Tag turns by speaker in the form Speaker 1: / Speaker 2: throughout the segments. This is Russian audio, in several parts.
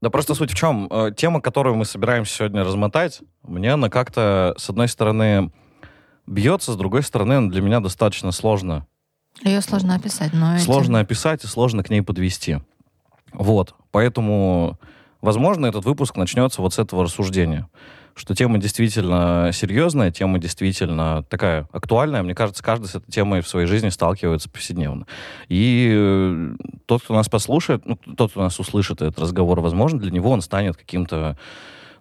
Speaker 1: Да просто суть в чем? Э, тема, которую мы собираемся сегодня размотать, мне она как-то, с одной стороны, бьется, с другой стороны, она для меня достаточно сложно.
Speaker 2: Ее сложно описать, но...
Speaker 1: Сложно эти... описать и сложно к ней подвести. Вот. Поэтому, возможно, этот выпуск начнется вот с этого рассуждения что тема действительно серьезная, тема действительно такая актуальная. Мне кажется, каждый с этой темой в своей жизни сталкивается повседневно. И э, тот, кто нас послушает, ну, тот, кто нас услышит этот разговор, возможно, для него он станет каким-то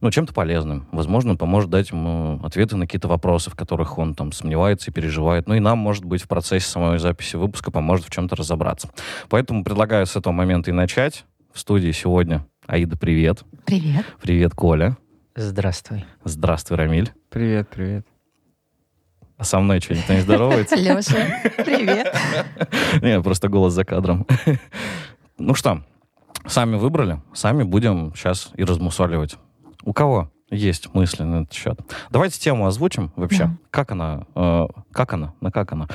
Speaker 1: ну, чем-то полезным. Возможно, он поможет дать ему ответы на какие-то вопросы, в которых он там сомневается и переживает. Ну и нам, может быть, в процессе самой записи выпуска поможет в чем-то разобраться. Поэтому предлагаю с этого момента и начать. В студии сегодня Аида, привет.
Speaker 2: Привет.
Speaker 1: Привет, Коля.
Speaker 3: Здравствуй.
Speaker 1: Здравствуй, Рамиль.
Speaker 4: Привет, привет.
Speaker 1: А со мной что, никто не здоровается?
Speaker 2: Леша, привет.
Speaker 1: Не, просто голос за кадром. Ну что, сами выбрали, сами будем сейчас и размусоливать. У кого есть мысли на этот счет? Давайте тему озвучим вообще. Как она? Э, как она? На как она?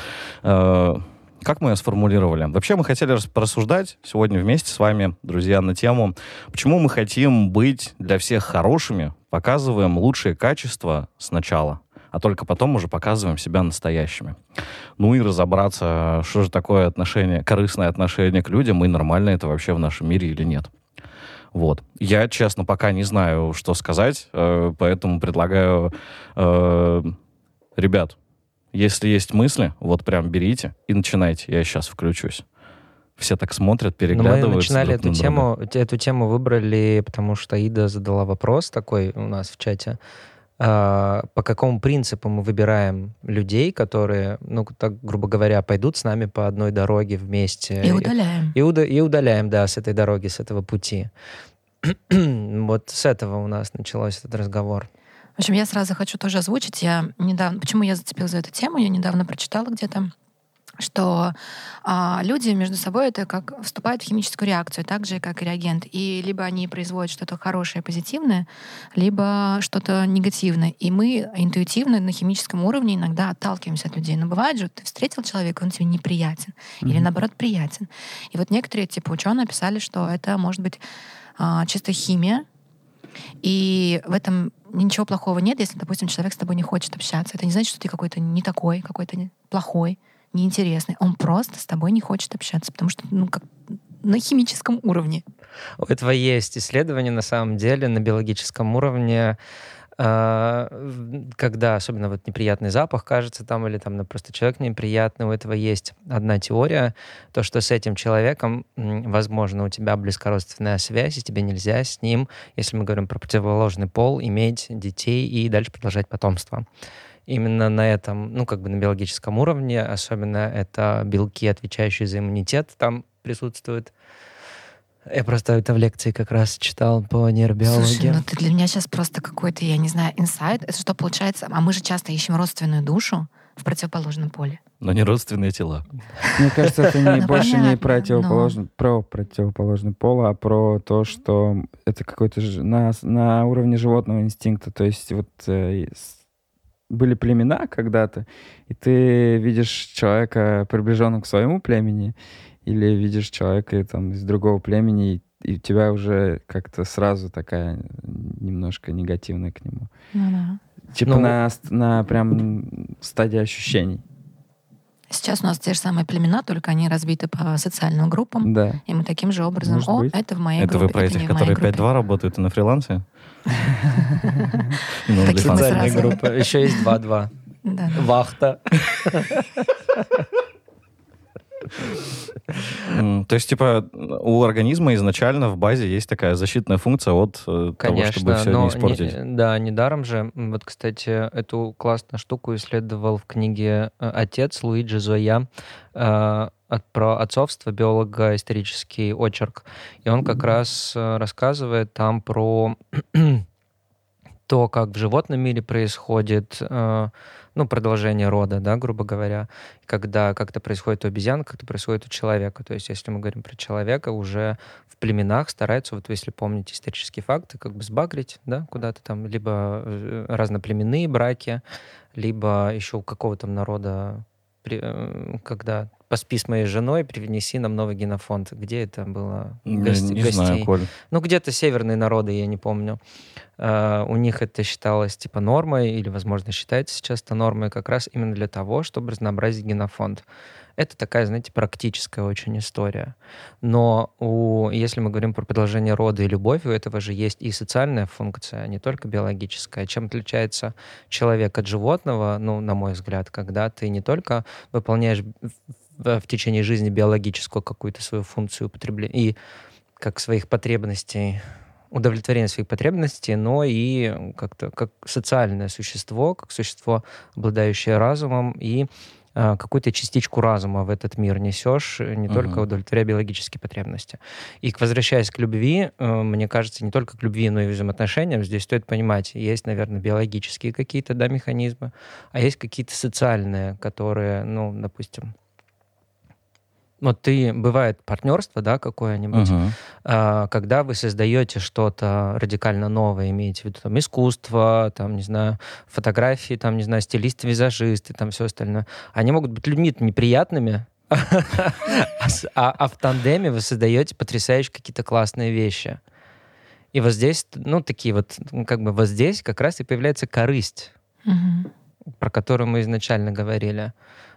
Speaker 1: Как мы ее сформулировали? Вообще мы хотели порассуждать сегодня вместе с вами, друзья, на тему, почему мы хотим быть для всех хорошими, показываем лучшие качества сначала, а только потом уже показываем себя настоящими. Ну и разобраться, что же такое отношение, корыстное отношение к людям, и нормально это вообще в нашем мире или нет. Вот. Я, честно, пока не знаю, что сказать, э, поэтому предлагаю, э, ребят, если есть мысли, вот прям берите и начинайте. Я сейчас включусь. Все так смотрят, переглядываются.
Speaker 3: мы начинали эту тему, эту тему выбрали, потому что Ида задала вопрос такой у нас в чате. А, по какому принципу мы выбираем людей, которые, ну, так, грубо говоря, пойдут с нами по одной дороге вместе.
Speaker 2: И удаляем.
Speaker 3: И, и, и удаляем, да, с этой дороги, с этого пути. вот с этого у нас начался этот разговор.
Speaker 2: В общем, я сразу хочу тоже озвучить. Я недавно, почему я зацепила за эту тему? Я недавно прочитала где-то, что а, люди между собой это как вступают в химическую реакцию, так же, как и реагент. И либо они производят что-то хорошее, позитивное, либо что-то негативное. И мы интуитивно на химическом уровне иногда отталкиваемся от людей. Но бывает же, ты встретил человека, он тебе неприятен. Mm-hmm. Или наоборот, приятен. И вот некоторые, типа ученые, писали, что это может быть а, чисто химия, и в этом ничего плохого нет, если, допустим, человек с тобой не хочет общаться. Это не значит, что ты какой-то не такой, какой-то плохой, неинтересный. Он просто с тобой не хочет общаться, потому что, ну, как на химическом уровне.
Speaker 3: У этого есть исследование, на самом деле, на биологическом уровне когда особенно вот неприятный запах кажется там, или там ну, просто человек неприятный, у этого есть одна теория, то, что с этим человеком, возможно, у тебя близкородственная связь, и тебе нельзя с ним, если мы говорим про противоположный пол, иметь детей и дальше продолжать потомство именно на этом, ну, как бы на биологическом уровне, особенно это белки, отвечающие за иммунитет, там присутствуют. Я просто это в лекции как раз читал по нейробиологии.
Speaker 2: Слушай, ну ты для меня сейчас просто какой-то, я не знаю, инсайт. Это что получается? А мы же часто ищем родственную душу в противоположном поле.
Speaker 1: Но не родственные тела.
Speaker 4: Мне кажется, это не, ну, больше не противоположный, про противоположный пол, а про то, что это какой-то на, на уровне животного инстинкта. То есть вот э, были племена когда-то, и ты видишь человека, приближенного к своему племени, или видишь человека там, из другого племени, и, у тебя уже как-то сразу такая немножко негативная к нему.
Speaker 2: Ну, да.
Speaker 4: Типа ну, на, на прям стадии ощущений.
Speaker 2: Сейчас у нас те же самые племена, только они разбиты по социальным группам.
Speaker 4: Да.
Speaker 2: И мы таким же образом,
Speaker 4: Может
Speaker 2: о,
Speaker 4: быть.
Speaker 2: это в моей
Speaker 1: это
Speaker 2: группе.
Speaker 1: Это вы про этих, которые 5-2 работают и на фрилансе?
Speaker 3: Социальная группа. Еще есть 2-2. Вахта.
Speaker 1: То есть, типа, у организма изначально в базе есть такая защитная функция от э, того, чтобы все не испортить.
Speaker 3: Не, да, недаром же. Вот, кстати, эту классную штуку исследовал в книге э, «Отец» Луиджи Зоя э, про отцовство, биолога исторический очерк. И он как раз рассказывает там про то, как в животном мире происходит ну, продолжение рода, да, грубо говоря, когда как-то происходит у обезьян, как-то происходит у человека. То есть, если мы говорим про человека, уже в племенах стараются, вот если помните исторические факты, как бы сбагрить, да, куда-то там, либо э, разноплеменные браки, либо еще у какого-то народа э, когда поспи с моей женой, привнеси нам новый генофонд. Где это было?
Speaker 1: Гость, не, не гостей. знаю, Коль.
Speaker 3: Ну, где-то северные народы, я не помню. Uh, у них это считалось типа нормой, или, возможно, считается сейчас это нормой как раз именно для того, чтобы разнообразить генофонд. Это такая, знаете, практическая очень история. Но у, если мы говорим про продолжение рода и любовь, у этого же есть и социальная функция, не только биологическая. Чем отличается человек от животного, ну, на мой взгляд, когда ты не только выполняешь в, течение жизни биологическую какую-то свою функцию употребления и как своих потребностей удовлетворение своих потребностей, но и как-то как социальное существо, как существо, обладающее разумом и а, какую-то частичку разума в этот мир несешь, не uh-huh. только удовлетворяя биологические потребности. И возвращаясь к любви, э, мне кажется, не только к любви, но и взаимоотношениям, здесь стоит понимать, есть, наверное, биологические какие-то да, механизмы, а есть какие-то социальные, которые, ну, допустим, вот ты бывает партнерство, да, какое-нибудь, uh-huh. а, когда вы создаете что-то радикально новое, имеете в виду там искусство, там, не знаю, фотографии, там, не знаю, стилисты, визажисты, там все остальное. Они могут быть людьми неприятными, а, а в тандеме вы создаете потрясающие какие-то классные вещи. И вот здесь, ну, такие вот, как бы вот здесь как раз и появляется корысть, про которую мы изначально говорили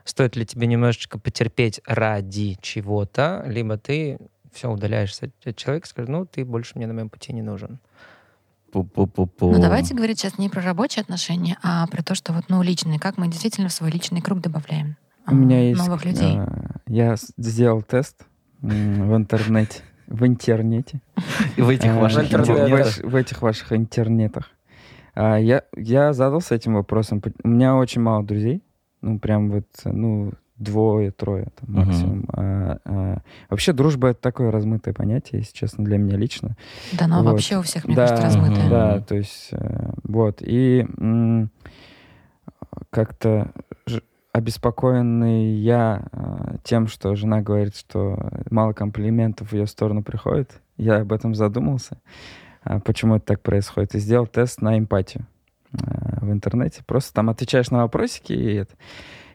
Speaker 3: стоит ли тебе немножечко потерпеть ради чего-то, либо ты все удаляешься от человека, скажешь, ну, ты больше мне на моем пути не нужен.
Speaker 2: Пу-пу-пу-пу. Ну, давайте говорить сейчас не про рабочие отношения, а про то, что вот, ну, личные, как мы действительно в свой личный круг добавляем
Speaker 4: У меня есть... Новых людей. А, я сделал тест в интернете. В интернете.
Speaker 1: И в этих ваших
Speaker 4: интернетах. В этих ваших интернетах. А, я, я задался этим вопросом. У меня очень мало друзей. Ну, прям вот, ну, двое, трое там, максимум. Uh-huh. А, а, вообще дружба это такое размытое понятие, если честно, для меня лично.
Speaker 2: Да, но вот. вообще у всех, мне да, кажется, размытое.
Speaker 4: Да, то есть э, вот. И м- как-то ж- обеспокоенный я э, тем, что жена говорит, что мало комплиментов в ее сторону приходит, я об этом задумался, почему это так происходит, и сделал тест на эмпатию. Э, в интернете. Просто там отвечаешь на вопросики, и, это.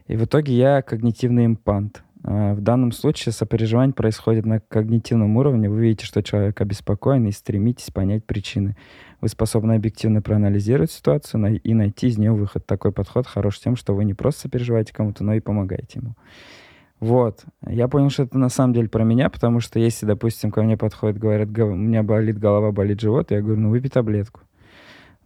Speaker 4: и в итоге я когнитивный импант. Э, в данном случае сопереживание происходит на когнитивном уровне. Вы видите, что человек обеспокоен, и стремитесь понять причины. Вы способны объективно проанализировать ситуацию и найти из нее выход. Такой подход хорош тем, что вы не просто сопереживаете кому-то, но и помогаете ему. Вот. Я понял, что это на самом деле про меня, потому что если, допустим, ко мне подходят, говорят, у меня болит голова, болит живот, я говорю, ну выпей таблетку.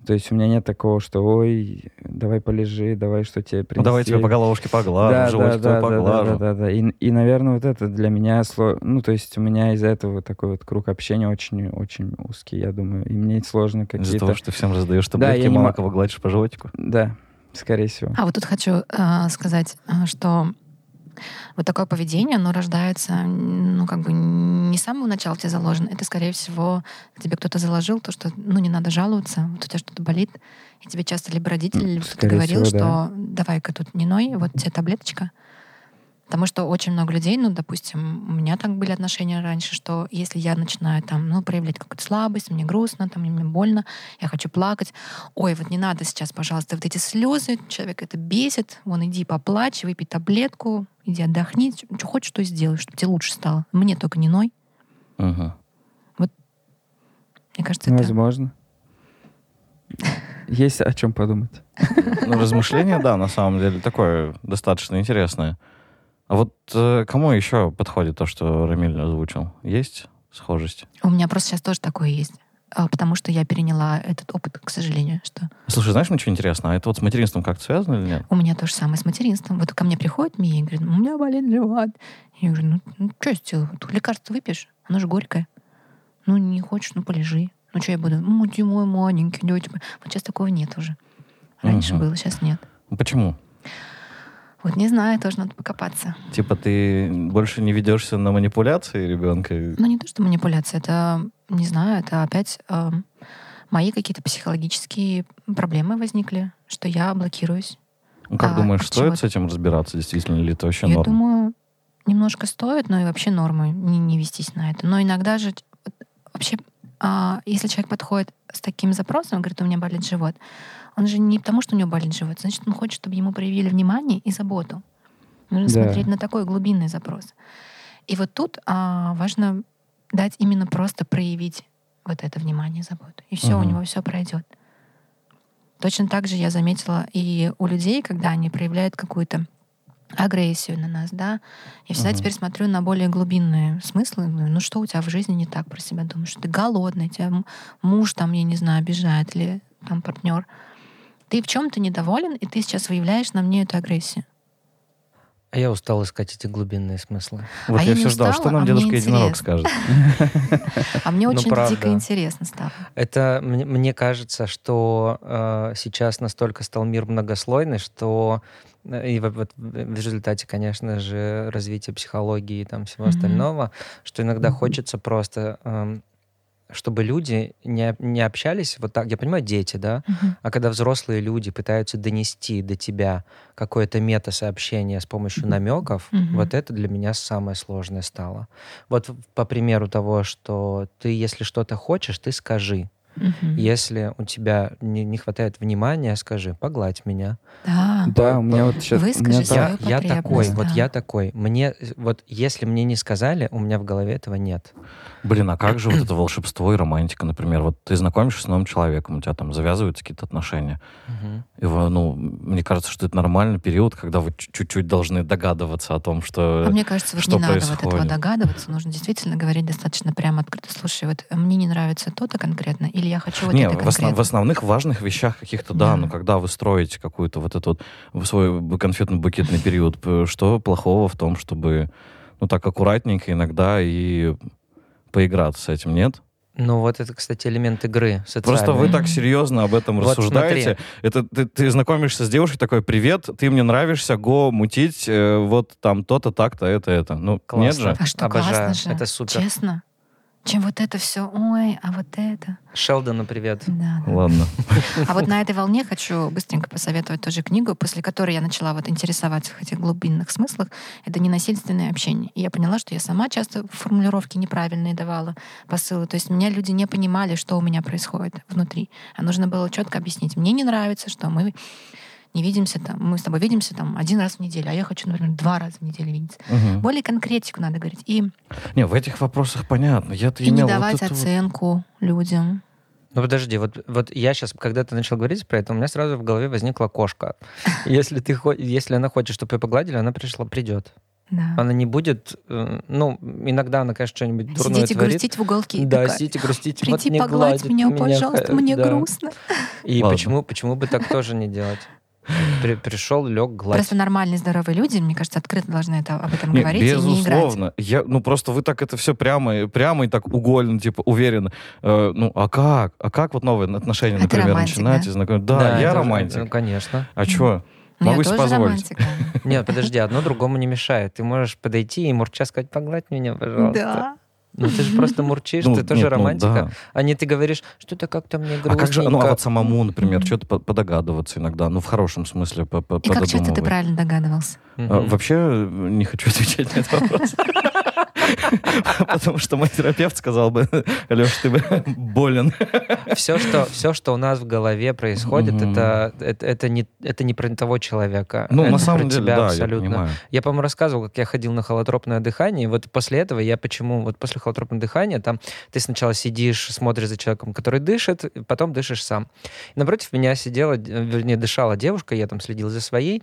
Speaker 4: То есть у меня нет такого, что ой, давай полежи, давай что тебе принести. Ну,
Speaker 1: давай тебе по головушке поглажу, да, животик да, да, поглажу.
Speaker 4: Да, да, да, да. И, и, наверное, вот это для меня сложно. Ну, то есть у меня из-за этого такой вот круг общения очень-очень узкий, я думаю. И мне сложно какие-то...
Speaker 1: Из-за того, что всем раздаешь таблетки, да, мало кого гладишь по животику?
Speaker 4: Да, скорее всего.
Speaker 2: А вот тут хочу э, сказать, э, что вот такое поведение, оно рождается, ну, как бы не с самого начала в тебе заложено. Это, скорее всего, тебе кто-то заложил то, что, ну, не надо жаловаться, вот у тебя что-то болит, и тебе часто либо родители, либо кто-то говорил, всего, что давай-ка тут не ной, вот тебе таблеточка, Потому что очень много людей, ну, допустим, у меня так были отношения раньше, что если я начинаю там, ну, проявлять какую-то слабость, мне грустно, там, мне больно, я хочу плакать, ой, вот не надо сейчас, пожалуйста, вот эти слезы, человек это бесит, вон, иди поплачь, выпей таблетку, иди отдохни, что хочешь, что сделай, чтобы тебе лучше стало. Мне только не ной.
Speaker 1: Ага.
Speaker 2: Вот, мне кажется, это...
Speaker 4: Возможно. Есть о чем подумать.
Speaker 1: Ну, размышление, да, на самом деле, такое достаточно интересное. А вот э, кому еще подходит то, что Рамиль озвучил? Есть схожесть?
Speaker 2: У меня просто сейчас тоже такое есть. А, потому что я переняла этот опыт, к сожалению. Что...
Speaker 1: Слушай, знаешь, мне что интересно? А это вот с материнством как-то связано или нет?
Speaker 2: У меня то же самое с материнством. Вот ко мне приходит Мия и говорит, у меня болит живот. Я говорю, ну, ну что я сделаю? Лекарство выпьешь? Оно же горькое. Ну, не хочешь, ну, полежи. Ну, что я буду? Ну, ты мой маленький. Вот сейчас такого нет уже. Раньше угу. было, сейчас нет.
Speaker 1: Почему?
Speaker 2: Вот не знаю, тоже надо покопаться.
Speaker 1: Типа ты больше не ведешься на манипуляции ребенка?
Speaker 2: Ну не то, что манипуляция, это, не знаю, это опять э, мои какие-то психологические проблемы возникли, что я блокируюсь.
Speaker 1: Ну как а, думаешь, стоит с этим разбираться, действительно ли это вообще
Speaker 2: я
Speaker 1: норма?
Speaker 2: Я думаю, немножко стоит, но и вообще нормы не, не вестись на это. Но иногда же вообще, а, если человек подходит с таким запросом, говорит, у меня болит живот, он же не потому, что у него болит живот, значит, он хочет, чтобы ему проявили внимание и заботу. Нужно да. смотреть на такой глубинный запрос. И вот тут а, важно дать именно просто проявить вот это внимание, заботу. И все, угу. у него все пройдет. Точно так же я заметила и у людей, когда они проявляют какую-то агрессию на нас, да. Я всегда uh теперь смотрю на более глубинные смыслы. Ну что у тебя в жизни не так про себя думаешь? Что ты голодный, тебя муж там, я не знаю, обижает или там партнер. Ты в чем-то недоволен, и ты сейчас выявляешь на мне эту агрессию.
Speaker 3: А я устал искать эти глубинные смыслы.
Speaker 1: Вот а я, я все ждал, что нам а дедушка единорог скажет.
Speaker 2: А мне ну, очень дико интересно стало.
Speaker 3: Это мне кажется, что э, сейчас настолько стал мир многослойный, что э, и вот в результате, конечно же, развития психологии и там всего остального, что иногда хочется просто эм, чтобы люди не, не общались вот так. Я понимаю, дети, да, uh-huh. а когда взрослые люди пытаются донести до тебя какое-то мета-сообщение с помощью uh-huh. намеков, uh-huh. вот это для меня самое сложное стало. Вот по примеру того, что ты, если что-то хочешь, ты скажи. Угу. Если у тебя не, не хватает внимания, скажи, погладь меня.
Speaker 2: Да,
Speaker 4: да у меня вот сейчас...
Speaker 2: Выскажи
Speaker 3: меня, я, я такой, да. вот я такой. Мне, вот если мне не сказали, у меня в голове этого нет.
Speaker 1: Блин, а как же вот это волшебство и романтика, например? Вот ты знакомишься с новым человеком, у тебя там завязываются какие-то отношения. Угу. И, ну, мне кажется, что это нормальный период, когда вы чуть-чуть должны догадываться о том, что
Speaker 2: А мне кажется, вот
Speaker 1: что
Speaker 2: не
Speaker 1: происходит.
Speaker 2: надо вот этого догадываться, нужно действительно говорить достаточно прямо открыто. Слушай, вот мне не нравится то-то конкретно, или я хочу вот
Speaker 1: не,
Speaker 2: это конкретно.
Speaker 1: В, в основных важных вещах каких-то, да, да, но когда вы строите какую-то вот этот вот свой конфетно-букетный период, что плохого в том, чтобы ну так аккуратненько иногда и поиграться с этим, нет?
Speaker 3: Ну вот это, кстати, элемент игры. Социальный.
Speaker 1: Просто вы так серьезно об этом вот рассуждаете. Смотри. Это ты, ты знакомишься с девушкой такой, привет, ты мне нравишься, го мутить, э, вот там то-то, так-то, это, это. Ну
Speaker 3: классно.
Speaker 1: нет же.
Speaker 2: А что
Speaker 3: Обожаю.
Speaker 2: классно же.
Speaker 3: Это супер.
Speaker 2: Честно чем вот это все, ой, а вот это.
Speaker 3: Шелдону привет.
Speaker 2: Да,
Speaker 1: да. Ладно.
Speaker 2: А вот на этой волне хочу быстренько посоветовать тоже книгу, после которой я начала вот интересоваться в этих глубинных смыслах. Это ненасильственное общение. И я поняла, что я сама часто формулировки неправильные давала, посылы. То есть меня люди не понимали, что у меня происходит внутри. А нужно было четко объяснить. Мне не нравится, что мы не видимся там, мы с тобой видимся там один раз в неделю, а я хочу, например, два раза в неделю видеться. Угу. Более конкретику надо говорить. И,
Speaker 1: не, в этих вопросах понятно. Я-то
Speaker 2: и не давать вот оценку вот... людям.
Speaker 3: Ну подожди, вот, вот я сейчас, когда ты начал говорить про это, у меня сразу в голове возникла кошка. Если, ты, если она хочет, чтобы ее погладили, она пришла, придет.
Speaker 2: Да.
Speaker 3: Она не будет, э, ну, иногда она, конечно, что-нибудь дурное
Speaker 2: Сидите
Speaker 3: творит.
Speaker 2: грустить в уголке.
Speaker 3: Да, такая, сидите грустить.
Speaker 2: Приди
Speaker 3: вот
Speaker 2: погладь меня, меня, пожалуйста, мне
Speaker 3: да.
Speaker 2: грустно.
Speaker 3: И почему, почему бы так тоже не делать? При, пришел, лег, гладь.
Speaker 2: Просто нормальные, здоровые люди, мне кажется, открыто должны это, об этом Нет, говорить
Speaker 1: безусловно.
Speaker 2: и не играть.
Speaker 1: Я, ну, просто вы так это все прямо, прямо и так угольно, типа, уверенно. Э, ну, а как? А как вот новые отношения, это например, романтик, начинать? Да? Знаком... Да, да, я романтик.
Speaker 3: Ну, конечно.
Speaker 1: А что? Ну, Могу себе позволить.
Speaker 3: Нет, подожди, одно другому не мешает. Ты можешь подойти и мурча сказать, погладь меня, пожалуйста.
Speaker 2: Да.
Speaker 3: Ну ты же просто мурчишь, ну, ты тоже нет, романтика. Ну, да. А не ты говоришь, что-то как-то мне грустненько.
Speaker 1: А как же, ну а вот самому, например, mm-hmm. что-то подогадываться иногда, ну в хорошем смысле по
Speaker 2: И как часто ты правильно догадывался?
Speaker 1: А, вообще не хочу отвечать на этот вопрос. Потому что мой терапевт сказал бы, Леш, ты болен.
Speaker 3: Все, что, все, что у нас в голове происходит, это, это, это, не, это не про того человека.
Speaker 1: Ну,
Speaker 3: это
Speaker 1: на самом деле,
Speaker 3: тебя
Speaker 1: да,
Speaker 3: абсолютно.
Speaker 1: я понимаю.
Speaker 3: Я, по-моему, рассказывал, как я ходил на холотропное дыхание, и вот после этого я почему, вот после холотропного дыхания, там ты сначала сидишь, смотришь за человеком, который дышит, потом дышишь сам. И напротив меня сидела, вернее, дышала девушка, я там следил за своей,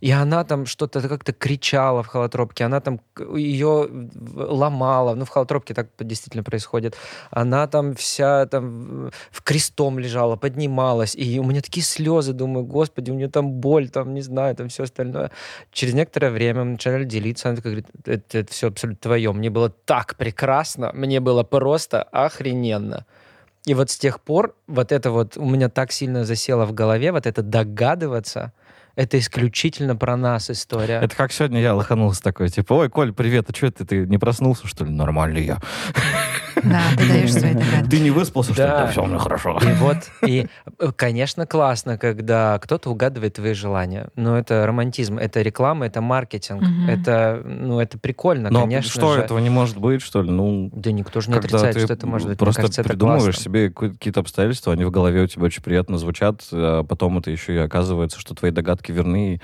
Speaker 3: и она там что-то как-то кричала в холотропке, она там, ее ломала, ну, в холотропке так действительно происходит, она там вся там в крестом лежала, поднималась, и у меня такие слезы, думаю, господи, у нее там боль, там, не знаю, там все остальное. Через некоторое время мы начали делиться, она такая говорит, это, это все абсолютно твое, мне было так прекрасно, мне было просто охрененно. И вот с тех пор вот это вот у меня так сильно засело в голове, вот это догадываться, это исключительно про нас история.
Speaker 1: Это как сегодня я лоханулся такой, типа, ой, Коль, привет, а что это, ты не проснулся, что ли? Нормальный я.
Speaker 2: Да, ты даешь свои догадки.
Speaker 1: Ты не выспался, что? Да, все у меня хорошо.
Speaker 3: И вот, и, конечно, классно, когда кто-то угадывает твои желания. Но это романтизм, это реклама, это маркетинг. Это, ну, это прикольно,
Speaker 1: Но
Speaker 3: конечно
Speaker 1: что,
Speaker 3: же.
Speaker 1: этого не может быть, что ли? Ну,
Speaker 3: да никто же не отрицает, что это может быть.
Speaker 1: Просто
Speaker 3: кажется,
Speaker 1: придумываешь себе какие-то обстоятельства, они в голове у тебя очень приятно звучат, а потом это еще и оказывается, что твои догадки верны,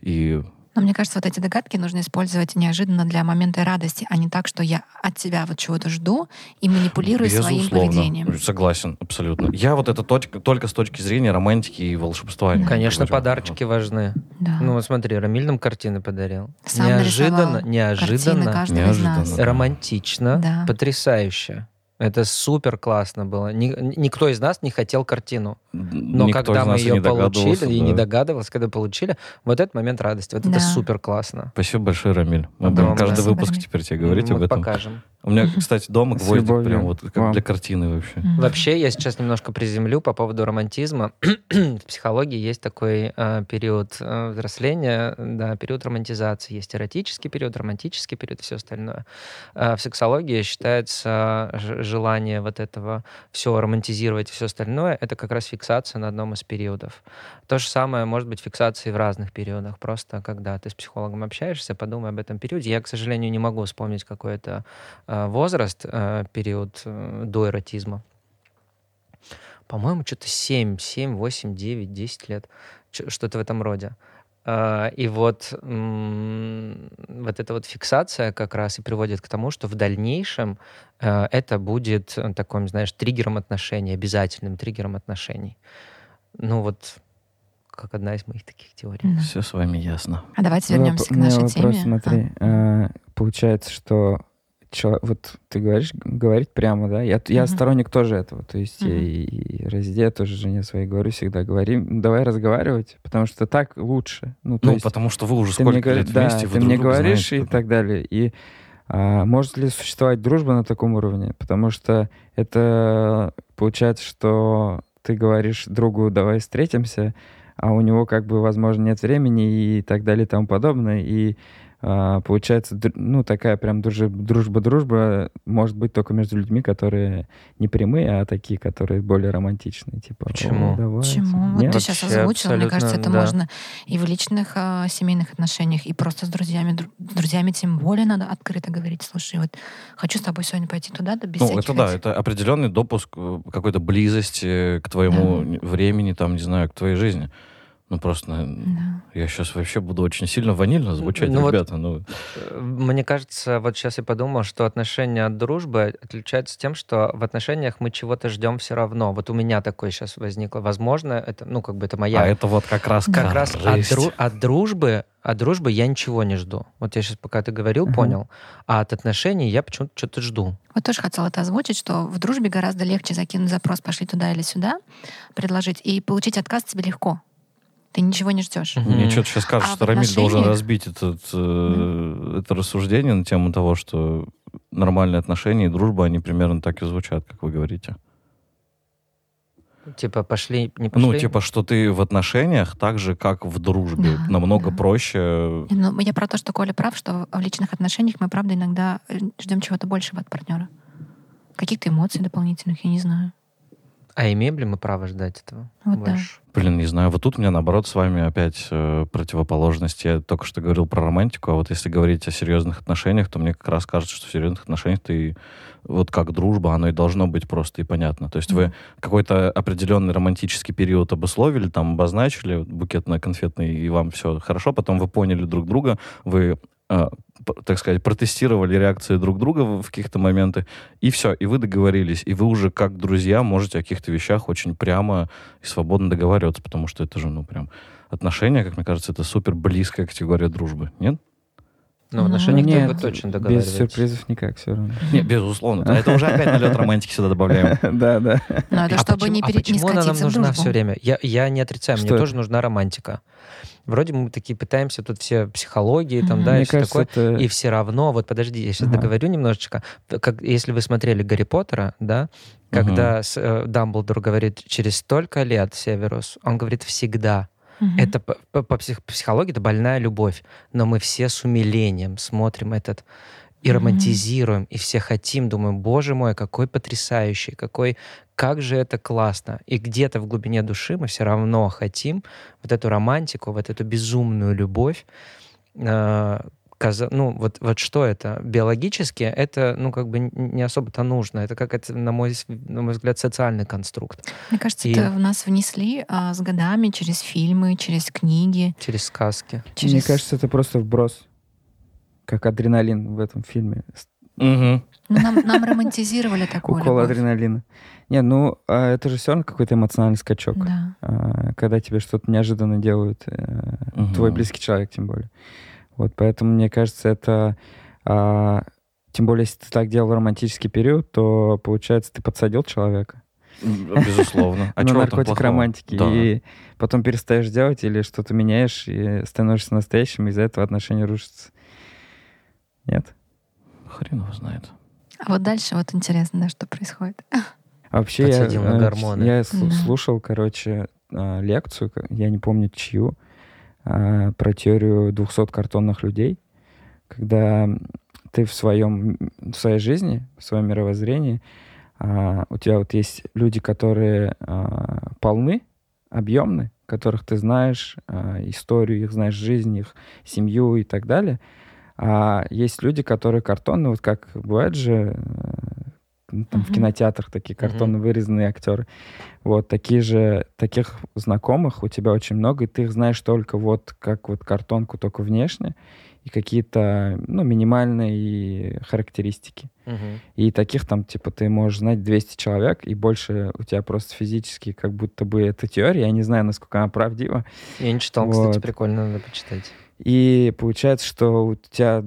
Speaker 1: и
Speaker 2: Но мне кажется, вот эти догадки нужно использовать неожиданно для момента радости, а не так, что я от тебя вот чего-то жду и манипулирую
Speaker 1: Безусловно.
Speaker 2: своим поведением.
Speaker 1: Согласен, абсолютно. Я вот это точка, только с точки зрения романтики и волшебства.
Speaker 2: Да.
Speaker 3: Конечно,
Speaker 1: говорю.
Speaker 3: подарочки важны.
Speaker 2: Да.
Speaker 3: Ну, вот смотри, Рамиль нам картины подарил.
Speaker 2: Сам
Speaker 3: неожиданно, неожиданно,
Speaker 1: Неожиданно.
Speaker 2: нас.
Speaker 1: Да.
Speaker 3: романтично,
Speaker 2: Да.
Speaker 3: потрясающе. Это супер классно было. Ни- никто из нас не хотел картину. Но
Speaker 1: Никто
Speaker 3: когда
Speaker 1: из
Speaker 3: мы ее получили, и не
Speaker 1: да.
Speaker 3: догадывался, когда получили, вот этот момент радости. Вот
Speaker 2: Да.
Speaker 3: это супер классно.
Speaker 1: Спасибо большое, Рамиль. Мы
Speaker 3: Да,
Speaker 1: будем каждый
Speaker 2: спасибо,
Speaker 1: выпуск
Speaker 2: Рамиль.
Speaker 1: теперь тебе говорить
Speaker 3: Мы
Speaker 1: об этом.
Speaker 3: покажем.
Speaker 1: У меня, кстати, дома гвоздик прям вот как для картины вообще.
Speaker 3: Вообще, я сейчас немножко приземлю по поводу романтизма. В психологии есть такой э, период э, взросления, да, период романтизации. Есть эротический период, романтический период, все остальное. Э, в сексологии считается желание вот этого все романтизировать, все остальное, это как раз фиксация на одном из периодов. То же самое может быть фиксацией в разных периодах. Просто когда ты с психологом общаешься, подумай об этом периоде. Я, к сожалению, не могу вспомнить какой это э, возраст, э, период э, до эротизма. По-моему, что-то 7, 7, 8, 9, 10 лет. Что-то в этом роде. А, И вот, вот эта вот фиксация как раз и приводит к тому, что в дальнейшем э, это будет таким, знаешь, триггером отношений, обязательным триггером отношений. Ну вот, как одна из моих таких теорий.
Speaker 2: Да.
Speaker 1: Все с вами ясно.
Speaker 2: А давайте
Speaker 4: Ну,
Speaker 2: вернемся к нашей
Speaker 4: вопрос,
Speaker 2: теме.
Speaker 4: смотри. а, получается, что чел- вот ты говоришь, говорить прямо, да? Я, я
Speaker 2: Мгм.
Speaker 4: сторонник тоже этого. То есть я
Speaker 2: Мгм.
Speaker 4: и, и Розде тоже жене своей говорю всегда, говори, давай разговаривать, потому что так лучше. Ну, то
Speaker 1: Ну,
Speaker 4: есть
Speaker 1: потому что вы уже
Speaker 4: мне,
Speaker 1: сколько
Speaker 4: говори-
Speaker 1: лет
Speaker 4: да,
Speaker 1: вместе, вы
Speaker 4: ты
Speaker 1: друг
Speaker 4: мне
Speaker 1: друга
Speaker 4: говоришь
Speaker 1: знаете,
Speaker 4: и так далее. И а, может ли существовать дружба на таком уровне? Потому что это получается, что ты говоришь другу, давай встретимся, а у него как бы, возможно, нет времени и так далее и тому подобное. И получается, др- ну, такая прям дружба-дружба может быть только между людьми, которые не прямые, а такие, которые более романтичные. Типа,
Speaker 3: Почему?
Speaker 2: Почему? Вот ты сейчас озвучил, мне кажется, это
Speaker 3: да.
Speaker 2: можно и в личных а, семейных отношениях, и просто с друзьями. Дру- С друзьями тем более надо открыто говорить. Слушай, вот хочу с тобой сегодня пойти туда, да без
Speaker 1: Ну, это да,
Speaker 2: этих».
Speaker 1: это определенный допуск э, какой-то близости к твоему времени, там, не знаю, к твоей жизни. Ну, просто э,
Speaker 2: Да.
Speaker 1: я сейчас вообще буду очень сильно ванильно звучать,
Speaker 3: Ну вот-
Speaker 1: ребята. Ну,
Speaker 3: Э, Мне кажется, вот сейчас я подумал, что отношения от дружбы отличаются тем, что в отношениях мы чего-то ждем все равно. Вот у меня такое сейчас возникло. Возможно, это, ну, как бы это моя
Speaker 1: а это вот как раз
Speaker 3: как раз от, дру- от дружбы, от дружбы я ничего не жду. Вот я сейчас, пока ты говорил,
Speaker 4: Ага.
Speaker 3: понял. А от отношений я почему-то что-то жду.
Speaker 2: Вот тоже хотела это озвучить, что в дружбе гораздо легче закинуть запрос «пошли туда или сюда», предложить, и получить отказ тебе легко. Ты ничего не ждешь.
Speaker 3: Мгм.
Speaker 1: Мне что-то сейчас кажется,
Speaker 2: А
Speaker 1: что Рамиль должен разбить этот, э, это рассуждение на тему того, что нормальные отношения и дружба, они примерно так и звучат, как вы говорите.
Speaker 3: Типа пошли, не пошли.
Speaker 1: Ну, типа, что ты в отношениях так же, как в дружбе.
Speaker 2: Да,
Speaker 1: Намного
Speaker 2: да.
Speaker 1: проще.
Speaker 2: Ну, я про то, что Коля прав, что в личных отношениях мы, правда, иногда ждем чего-то большего от партнера. Каких-то эмоций дополнительных, я не знаю.
Speaker 3: А имеем ли мы право ждать этого?
Speaker 2: Вот да.
Speaker 3: больше?
Speaker 1: Блин, не знаю. Вот тут у меня, наоборот, с вами опять э, противоположность. Я только что говорил про романтику, а вот если говорить о серьезных отношениях, то мне как раз кажется, что в серьезных отношениях ты вот как дружба, оно и должно быть просто и понятно. То есть вы какой-то определенный романтический период обусловили, там обозначили букетно-конфетный, и вам все хорошо, потом вы поняли друг друга, вы так сказать, протестировали реакции друг друга в в каких-то моментах, и все, и вы договорились, и вы уже как друзья можете о каких-то вещах очень прямо и свободно договариваться, потому что это же, ну, прям отношения, как мне кажется, это супер близкая категория дружбы, нет?
Speaker 3: Ну, в
Speaker 2: Ну,
Speaker 3: отношениях
Speaker 4: Нет,
Speaker 3: вы точно
Speaker 4: без
Speaker 3: договариваетесь.
Speaker 4: сюрпризов никак все равно.
Speaker 1: Нет, безусловно. да, Это уже опять налет романтики сюда добавляем.
Speaker 4: Да, да.
Speaker 2: Но это
Speaker 3: А
Speaker 2: чтобы
Speaker 3: почему,
Speaker 2: не,
Speaker 3: а
Speaker 2: пере... не
Speaker 3: почему она нам нужна все время? Я, не отрицаю, мне тоже нужна романтика. Вроде мы такие пытаемся тут все психологии, там, да, и все такое. И все равно, вот подожди, я сейчас договорю немножечко. Если вы смотрели Гарри Поттера, да, когда э, Дамблдор говорит через столько лет, Северус, он говорит всегда.
Speaker 2: Мгм.
Speaker 3: Это по, по- псих- психологии это больная любовь, но мы все с умилением смотрим этот и
Speaker 2: Мгм.
Speaker 3: романтизируем, и все хотим, думаем, боже мой, какой потрясающий, какой, как же это классно. И где-то в глубине души мы все равно хотим вот эту романтику, вот эту безумную любовь, э, ну, вот, вот что это? Биологически это, ну, как бы не особо-то нужно. Это как это, на мой, на мой взгляд, социальный конструкт.
Speaker 2: Мне кажется, И... это в нас внесли а, с годами через фильмы, через книги.
Speaker 3: Через сказки.
Speaker 4: Через... Мне кажется, это просто вброс. Как адреналин в этом фильме.
Speaker 1: Угу.
Speaker 2: Ну, нам, нам романтизировали такое.
Speaker 4: Укол адреналина. Не, ну, а это же все равно какой-то эмоциональный скачок.
Speaker 2: Да.
Speaker 4: А, когда тебе что-то неожиданно делают, угу. твой близкий человек тем более. Вот, поэтому, мне кажется, это... А, тем более, если ты так делал в романтический период, то, получается, ты подсадил человека.
Speaker 1: Безусловно.
Speaker 4: А на наркотик романтики. Да. И потом перестаешь делать или что-то меняешь и становишься настоящим, и из-за этого отношения рушатся. Нет?
Speaker 1: Хрен его знает.
Speaker 2: А вот дальше вот интересно, да, что происходит.
Speaker 4: Вообще, я, на э, гормоны. я слушал, короче, а, лекцию, я не помню чью, а, про теорию 200 картонных людей, когда ты в своем в своей жизни, в своем мировоззрении, а, у тебя вот есть люди, которые полны, объемны, которых ты знаешь историю, их знаешь жизнь, их семью и так далее. А есть люди, которые картонные, вот как бывает же ну, там, uh-huh. в кинотеатрах такие картонно uh-huh. вырезанные актеры. Вот такие же, таких знакомых у тебя очень много, и ты их знаешь только вот как вот картонку, только внешне, и какие-то, ну, минимальные характеристики. Uh-huh. И таких там, типа, ты можешь знать 200 человек, и больше у тебя просто физически как будто бы это теория. Я не знаю, насколько она правдива.
Speaker 3: Я не читал, вот. кстати, прикольно, надо почитать.
Speaker 4: И получается, что у тебя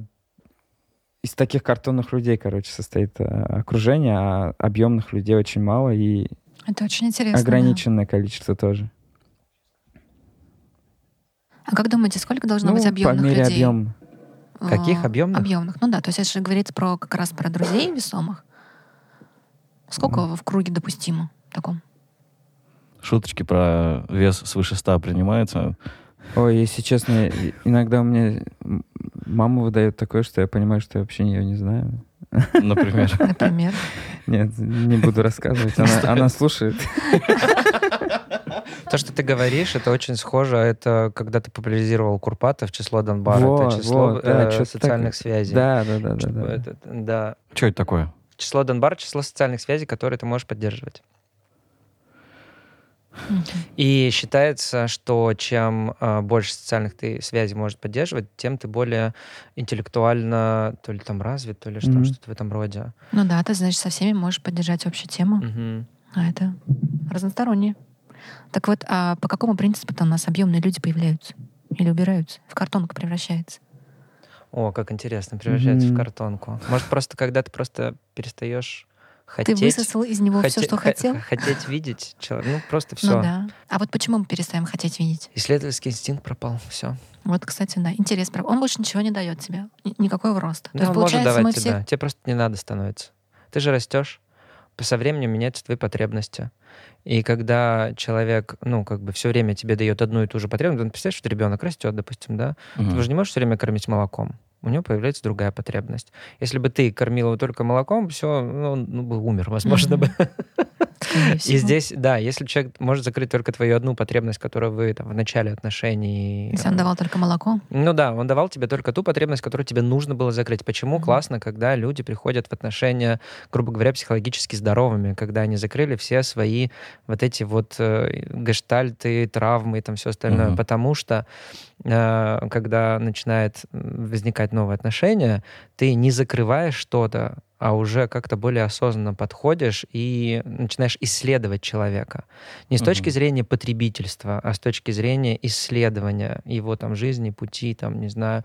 Speaker 4: из таких картонных людей, короче, состоит э, окружение, а объемных людей очень мало и
Speaker 2: это очень интересно.
Speaker 4: Ограниченное да. количество тоже.
Speaker 2: А как думаете, сколько должно ну, быть объемных
Speaker 4: по мере
Speaker 2: людей?
Speaker 4: Объем.
Speaker 3: Каких объемных?
Speaker 2: Объемных. Ну да, то есть это же говорится про как раз про друзей весомых. Сколько mm. в круге допустимо таком?
Speaker 1: Шуточки про вес свыше 100 принимаются.
Speaker 4: Ой, если честно, иногда у меня мама выдает такое, что я понимаю, что я вообще ее не знаю.
Speaker 1: Например?
Speaker 2: Например?
Speaker 4: Нет, не буду рассказывать. Она, она слушает.
Speaker 3: То, что ты говоришь, это очень схоже. Это когда ты популяризировал Курпатов, число Донбара.
Speaker 4: Вот,
Speaker 3: это число
Speaker 4: вот, да,
Speaker 3: э, социальных так... связей.
Speaker 4: Да, да, да. да, да.
Speaker 3: Это, да.
Speaker 1: Что это такое?
Speaker 3: Число Донбара, число социальных связей, которые ты можешь поддерживать. И считается, что чем э, больше социальных ты связей можешь поддерживать, тем ты более интеллектуально то ли там развит, то ли что, mm-hmm. что-то в этом роде.
Speaker 2: Ну да, ты, значит, со всеми можешь поддержать общую тему.
Speaker 3: Mm-hmm.
Speaker 2: А это разностороннее. Так вот, а по какому принципу-то у нас объемные люди появляются? Или убираются? В картонку превращается?
Speaker 3: О, как интересно, превращается mm-hmm. в картонку. Может, просто когда ты просто перестаешь хотеть...
Speaker 2: Ты высосал из него хоте, все, что хотел?
Speaker 3: Хотеть видеть человека. Ну, просто все.
Speaker 2: Ну да. А вот почему мы перестаем хотеть видеть?
Speaker 3: Исследовательский инстинкт пропал. Все.
Speaker 2: Вот, кстати, да. Интерес пропал. Он больше ничего не дает тебе. Никакого роста.
Speaker 3: Да, То есть, может давать тебе, все... Тебе просто не надо становится. Ты же растешь. Со временем меняются твои потребности. И когда человек, ну, как бы все время тебе дает одну и ту же потребность, ну, представляешь, что ребенок растет, допустим, да, угу. ты же не можешь все время кормить молоком у него появляется другая потребность. Если бы ты кормил его только молоком, все, ну, он ну, бы умер, возможно бы. И здесь, да, если человек может закрыть только твою одну потребность, которую вы там в начале отношений...
Speaker 2: Если он давал только молоко?
Speaker 3: Ну да, он давал тебе только ту потребность, которую тебе нужно было закрыть. Почему mm-hmm. классно, когда люди приходят в отношения, грубо говоря, психологически здоровыми, когда они закрыли все свои вот эти вот э, гештальты, травмы и там все остальное. Mm-hmm. Потому что э, когда начинает возникать новые отношения, ты не закрываешь что-то, а уже как-то более осознанно подходишь и начинаешь исследовать человека. Не с mm-hmm. точки зрения потребительства, а с точки зрения исследования его там жизни, пути, там, не знаю,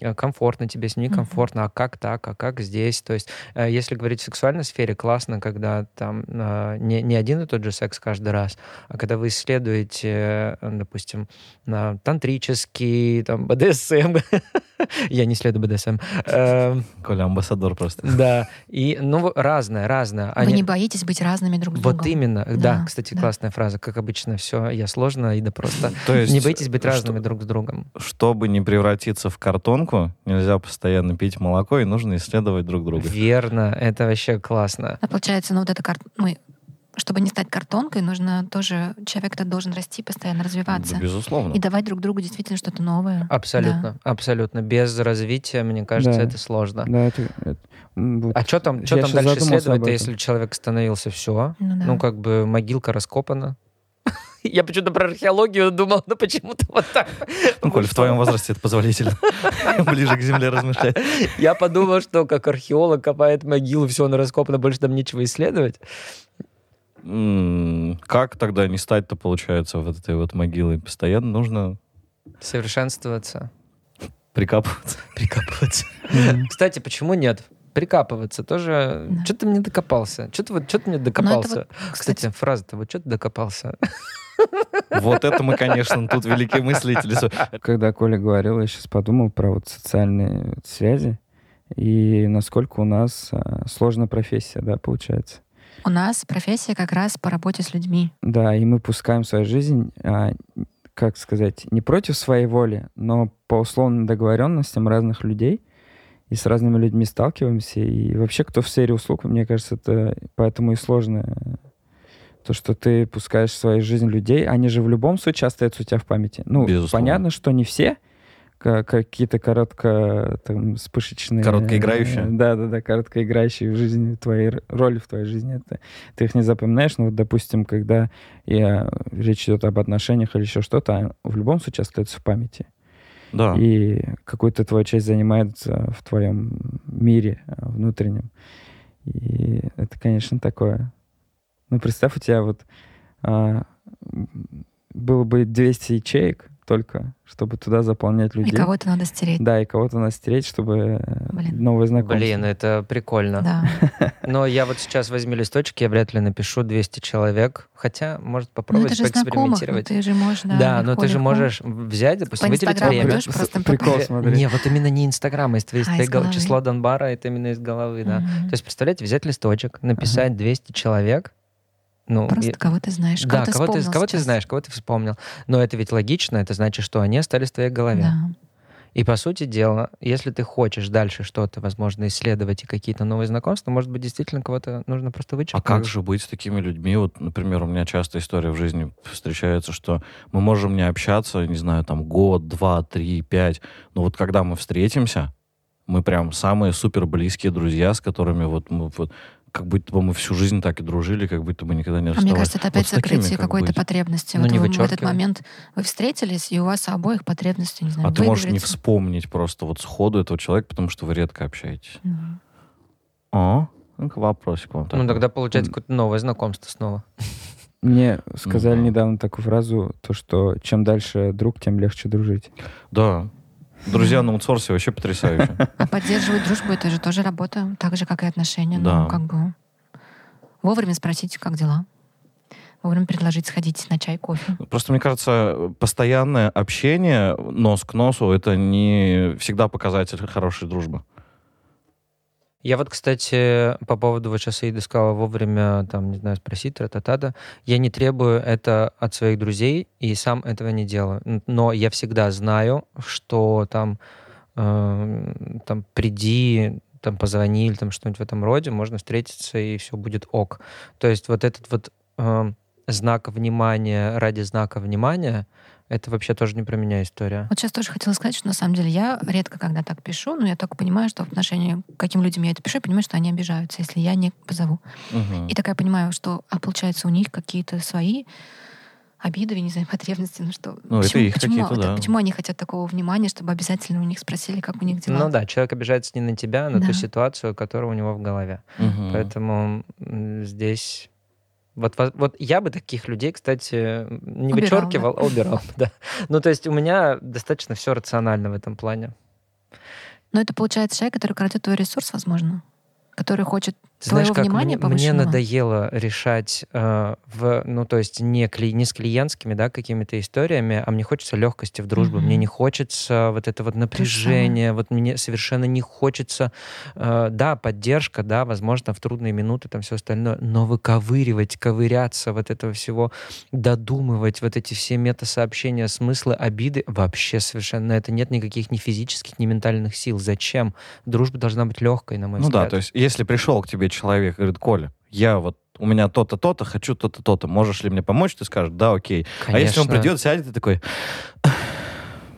Speaker 3: э, комфортно тебе с ним, некомфортно, mm-hmm. а как так, а как здесь. То есть, э, если говорить в сексуальной сфере, классно, когда там э, не, не один и тот же секс каждый раз, а когда вы исследуете, допустим, на тантрический, там, БДСМ. Я не исследую БДСМ. Эм,
Speaker 1: Коля амбассадор просто.
Speaker 3: Да. И, ну, разное, разное.
Speaker 2: Вы Они... не боитесь быть разными друг с
Speaker 3: другом? Вот именно. Да, да кстати, да. классная фраза. Как обычно, все, я сложно и да просто.
Speaker 1: То есть,
Speaker 3: не боитесь быть разными что, друг с другом.
Speaker 1: Чтобы не превратиться в картонку, нельзя постоянно пить молоко, и нужно исследовать друг друга.
Speaker 3: Верно. Это вообще классно.
Speaker 2: А получается, ну вот эта карта... Мы чтобы не стать картонкой, нужно тоже человек этот должен расти, постоянно развиваться.
Speaker 1: Да, безусловно.
Speaker 2: И давать друг другу действительно что-то новое.
Speaker 3: Абсолютно, да. абсолютно. Без развития, мне кажется, да. это сложно.
Speaker 4: Да, это, это,
Speaker 3: вот. А что там, что там дальше следует, если человек становился все? Ну, да. ну, как бы могилка раскопана. Я почему-то про археологию думал, но почему-то вот так.
Speaker 1: Ну, Коль, в твоем возрасте это позволительно. Ближе к земле размышлять.
Speaker 3: Я подумал, что как археолог копает могилу, все, она раскопана, больше там нечего исследовать.
Speaker 1: Как тогда не стать-то, получается, в этой вот могилой? Постоянно нужно...
Speaker 3: Совершенствоваться.
Speaker 1: Прикапываться.
Speaker 3: Прикапываться. Кстати, почему нет? прикапываться тоже. Да. Что ты мне докопался? Что ты, вот, что ты мне докопался? Вот, кстати, кстати фраза-то, вот что ты докопался?
Speaker 1: Вот это мы, конечно, тут великие мыслители.
Speaker 4: Когда Коля говорил, я сейчас подумал про вот социальные связи и насколько у нас а, сложная профессия, да, получается.
Speaker 2: У нас профессия как раз по работе с людьми.
Speaker 4: Да, и мы пускаем свою жизнь, а, как сказать, не против своей воли, но по условным договоренностям разных людей, и с разными людьми сталкиваемся. И вообще, кто в сфере услуг, мне кажется, это поэтому и сложно. То, что ты пускаешь в свою жизнь людей, они же в любом случае остаются у тебя в памяти. Ну, Безусловно. понятно, что не все, какие-то коротко там вспышечные...
Speaker 1: Короткоиграющие?
Speaker 4: Да-да-да, короткоиграющие в жизни, твоей роли в твоей жизни. Это, ты их не запоминаешь, но вот, допустим, когда я, речь идет об отношениях или еще что-то, а в любом случае остается в памяти.
Speaker 1: Да.
Speaker 4: И какую-то твою часть занимается в твоем мире а, внутреннем. И это, конечно, такое. Ну, представь, у тебя вот а, было бы 200 ячеек, только, чтобы туда заполнять людей.
Speaker 2: И кого-то надо стереть.
Speaker 4: Да, и кого-то надо стереть, чтобы Блин. новые знакомства.
Speaker 3: Блин, это прикольно.
Speaker 2: Да.
Speaker 3: Но я вот сейчас возьму листочки, я вряд ли напишу 200 человек, хотя, может, попробовать ну, поэкспериментировать.
Speaker 2: ты же можешь, да.
Speaker 3: Да, но ты же можешь взять, допустим,
Speaker 2: по
Speaker 3: выделить время.
Speaker 2: Просто
Speaker 4: Прикол, смотри.
Speaker 3: Не, вот именно не Инстаграм, а из твоего число Донбара, это именно из головы, да. То есть, представляете, взять листочек, написать 200 человек,
Speaker 2: ну, Просто и... кого ты знаешь,
Speaker 3: кого
Speaker 2: да,
Speaker 3: ты кого, ты, кого ты знаешь, кого ты вспомнил. Но это ведь логично, это значит, что они остались в твоей голове.
Speaker 2: Да.
Speaker 3: И по сути дела, если ты хочешь дальше что-то, возможно, исследовать и какие-то новые знакомства, может быть, действительно кого-то нужно просто вычеркнуть.
Speaker 1: А как же быть с такими людьми? Вот, например, у меня часто история в жизни встречается, что мы можем не общаться, не знаю, там год, два, три, пять, но вот когда мы встретимся, мы прям самые супер близкие друзья, с которыми вот мы вот как будто бы мы всю жизнь так и дружили, как будто бы никогда не расставались.
Speaker 2: А мне кажется, это опять вот закрытие какой-то быть. потребности. Ну, вот не вы, в этот момент вы встретились, и у вас обоих потребности, не знаю,
Speaker 1: А ты можешь не вспомнить просто вот сходу этого человека, потому что вы редко общаетесь. Mm. О, ну-ка вопросик вам.
Speaker 3: Ну тогда получается какое-то новое знакомство снова.
Speaker 4: Мне сказали mm-hmm. недавно такую фразу, то что чем дальше друг, тем легче дружить.
Speaker 1: Да, Друзья на аутсорсе вообще потрясающе.
Speaker 2: А поддерживать дружбу — это же тоже работа, так же, как и отношения. Ну, да. Ну, как бы вовремя спросить, как дела. Вовремя предложить сходить на чай, кофе.
Speaker 1: Просто, мне кажется, постоянное общение нос к носу — это не всегда показатель хорошей дружбы.
Speaker 3: Я вот, кстати, по поводу, вот сейчас Аида сказала, вовремя, там, не знаю, спросить, тра-та-та-да, я не требую это от своих друзей и сам этого не делаю. Но я всегда знаю, что там, э, там приди, там позвони или там что-нибудь в этом роде, можно встретиться и все будет ок. То есть вот этот вот э, знак внимания ради знака внимания — это вообще тоже не про меня история.
Speaker 2: Вот сейчас тоже хотела сказать, что на самом деле я редко когда так пишу, но я только понимаю, что в отношении к каким людям я это пишу, я понимаю, что они обижаются, если я не позову.
Speaker 1: Угу.
Speaker 2: И такая понимаю, что, а получается, у них какие-то свои обиды, не знаю, потребности, ну что.
Speaker 1: Ну, почему, это их
Speaker 2: почему,
Speaker 1: это, да.
Speaker 2: почему они хотят такого внимания, чтобы обязательно у них спросили, как у них дела?
Speaker 3: Ну да, человек обижается не на тебя, а на да. ту ситуацию, которая у него в голове.
Speaker 1: Угу.
Speaker 3: Поэтому здесь вот, вот я бы таких людей, кстати, не
Speaker 2: убирал,
Speaker 3: вычеркивал,
Speaker 2: да?
Speaker 3: а убирал. Да. Ну, то есть у меня достаточно все рационально в этом плане.
Speaker 2: Но это получается человек, который крадет твой ресурс, возможно который хочет знаешь, твоего
Speaker 3: как
Speaker 2: внимания
Speaker 3: мне, мне надоело решать, э, в, ну, то есть не, кли, не с клиентскими, да, какими-то историями, а мне хочется легкости в дружбе, mm-hmm. мне не хочется вот это вот напряжение, вот мне совершенно не хочется, э, да, поддержка, да, возможно, в трудные минуты, там все остальное, но выковыривать, ковыряться вот этого всего, додумывать вот эти все мета-сообщения, смыслы, обиды, вообще совершенно это нет никаких ни физических, ни ментальных сил. Зачем? Дружба должна быть легкой, на мой
Speaker 1: ну
Speaker 3: взгляд.
Speaker 1: Ну да, то есть если пришел к тебе человек и говорит, Коля, я вот у меня то-то, то-то, хочу то-то, то-то. Можешь ли мне помочь? Ты скажешь, да, окей. Конечно. А если он придет, сядет и такой...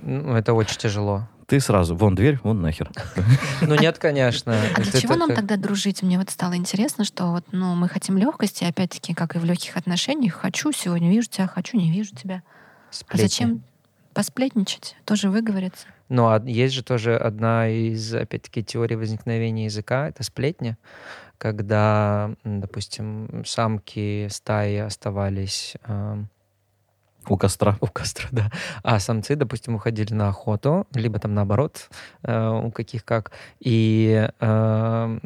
Speaker 3: Ну, это очень тяжело
Speaker 1: ты сразу, вон дверь, вон нахер.
Speaker 3: Ну нет, конечно.
Speaker 2: А для чего нам тогда дружить? Мне вот стало интересно, что вот, ну, мы хотим легкости, опять-таки, как и в легких отношениях. Хочу, сегодня вижу тебя, хочу, не вижу тебя. А зачем посплетничать? Тоже выговориться.
Speaker 3: Ну, а есть же тоже одна из, опять-таки, теорий возникновения языка, это сплетня, когда, допустим, самки стаи оставались
Speaker 1: у костра.
Speaker 3: У костра, да. А самцы, допустим, уходили на охоту, либо там наоборот, э, у каких как. И э,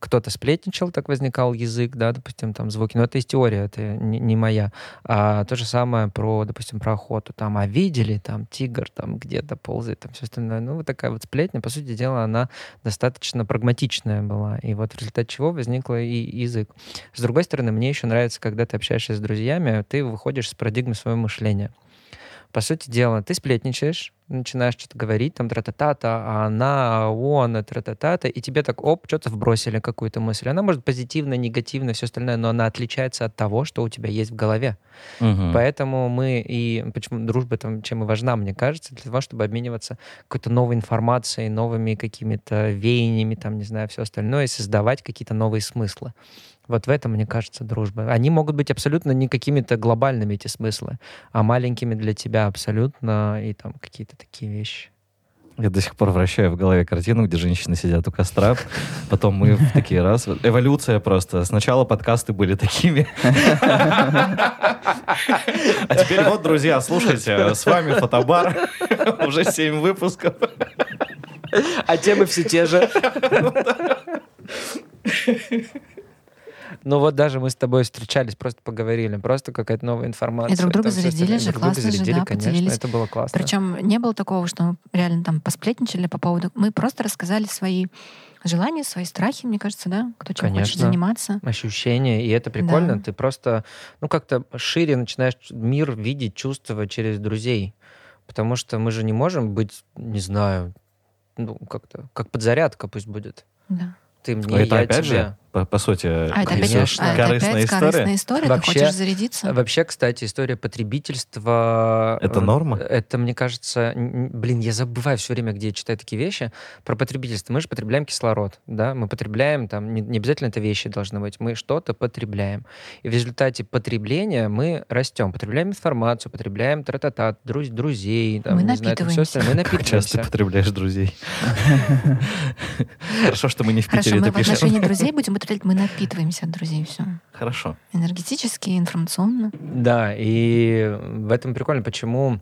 Speaker 3: кто-то сплетничал, так возникал язык, да, допустим, там звуки. Но это из теории, это не, не моя. А то же самое про, допустим, про охоту. Там, а видели, там тигр там где-то ползает, там все остальное. Ну, вот такая вот сплетня, по сути дела, она достаточно прагматичная была. И вот в результате чего возникла и язык. С другой стороны, мне еще нравится, когда ты общаешься с друзьями, ты выходишь с парадигмы своего мышления. По сути дела, ты сплетничаешь, начинаешь что-то говорить, там тра-та-та-та, а она, а он, тра-та-та-та, и тебе так, оп, что-то вбросили, какую-то мысль. Она может позитивно, негативно, все остальное, но она отличается от того, что у тебя есть в голове. Угу. Поэтому мы и, почему дружба там, чем и важна, мне кажется, для того, чтобы обмениваться какой-то новой информацией, новыми какими-то веяниями, там, не знаю, все остальное, и создавать какие-то новые смыслы. Вот в этом, мне кажется, дружба. Они могут быть абсолютно не какими-то глобальными, эти смыслы, а маленькими для тебя абсолютно, и там какие-то такие вещи.
Speaker 1: Я до сих пор вращаю в голове картину, где женщины сидят у костра, потом мы в такие раз. Эволюция просто. Сначала подкасты были такими. А теперь вот, друзья, слушайте, с вами Фотобар. Уже 7 выпусков.
Speaker 3: А темы все те же. Ну вот даже мы с тобой встречались, просто поговорили, просто какая-то новая информация.
Speaker 2: И друг друга зарядили же, классно зарядили, же, да,
Speaker 3: конечно, поделились. это было классно.
Speaker 2: Причем не было такого, что мы реально там посплетничали по поводу... Мы просто рассказали свои желания, свои страхи, мне кажется, да, кто чем Конечно. хочет заниматься.
Speaker 3: Ощущения, и это прикольно. Да. Ты просто, ну, как-то шире начинаешь мир видеть, чувствовать через друзей. Потому что мы же не можем быть, не знаю, ну, как-то, как подзарядка пусть будет.
Speaker 2: Да.
Speaker 3: Ты мне, это я опять тебе. же
Speaker 1: по, по сути,
Speaker 2: а это конечно. Опять, корыстная это опять история. Корыстная история, вообще, ты хочешь зарядиться?
Speaker 3: Вообще, кстати, история потребительства...
Speaker 1: Это э, норма?
Speaker 3: Это, мне кажется... Блин, я забываю все время, где я читаю такие вещи. Про потребительство. Мы же потребляем кислород, да? Мы потребляем, там, не, не обязательно это вещи должны быть. Мы что-то потребляем. И в результате потребления мы растем. Потребляем информацию, потребляем тра-та-та, друз, друзей, там,
Speaker 2: мы
Speaker 3: не знаю, все остальное. Мы напитываемся.
Speaker 1: Как часто потребляешь друзей? Хорошо, что мы не в Питере
Speaker 2: это пишем. Хорошо, мы в отношении друзей будем употреблять, мы напитываемся от друзей, все.
Speaker 1: Хорошо.
Speaker 2: Энергетически, информационно.
Speaker 3: Да, и в этом прикольно, почему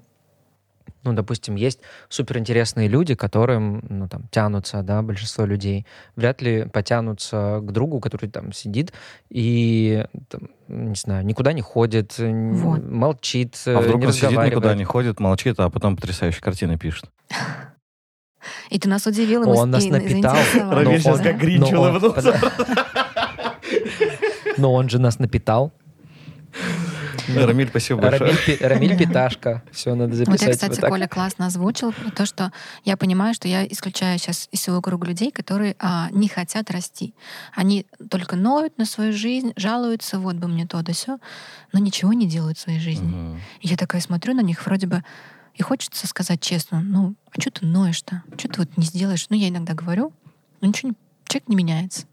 Speaker 3: ну, допустим, есть суперинтересные люди, которым, ну, там, тянутся, да, большинство людей, вряд ли потянутся к другу, который там сидит и, там, не знаю, никуда не ходит, вот. молчит,
Speaker 1: а вдруг не он сидит, никуда не ходит, молчит, а потом потрясающие картины пишет.
Speaker 2: И ты нас удивил.
Speaker 3: Он нас напитал.
Speaker 1: Рамиль сейчас как Гринч улыбнулся.
Speaker 3: Но он же нас напитал.
Speaker 1: Рамиль, спасибо большое.
Speaker 3: Рамиль, Рамиль Питашка. Все, надо записать.
Speaker 2: Вот я, кстати, вот Коля классно озвучил про то, что я понимаю, что я исключаю сейчас из своего круга людей, которые а, не хотят расти. Они только ноют на свою жизнь, жалуются, вот бы мне то да все, но ничего не делают в своей жизни. Угу. Я такая смотрю на них, вроде бы и хочется сказать честно, ну, а что ты ноешь-то? Что ты вот не сделаешь? Ну, я иногда говорю, но ничего человек не меняется.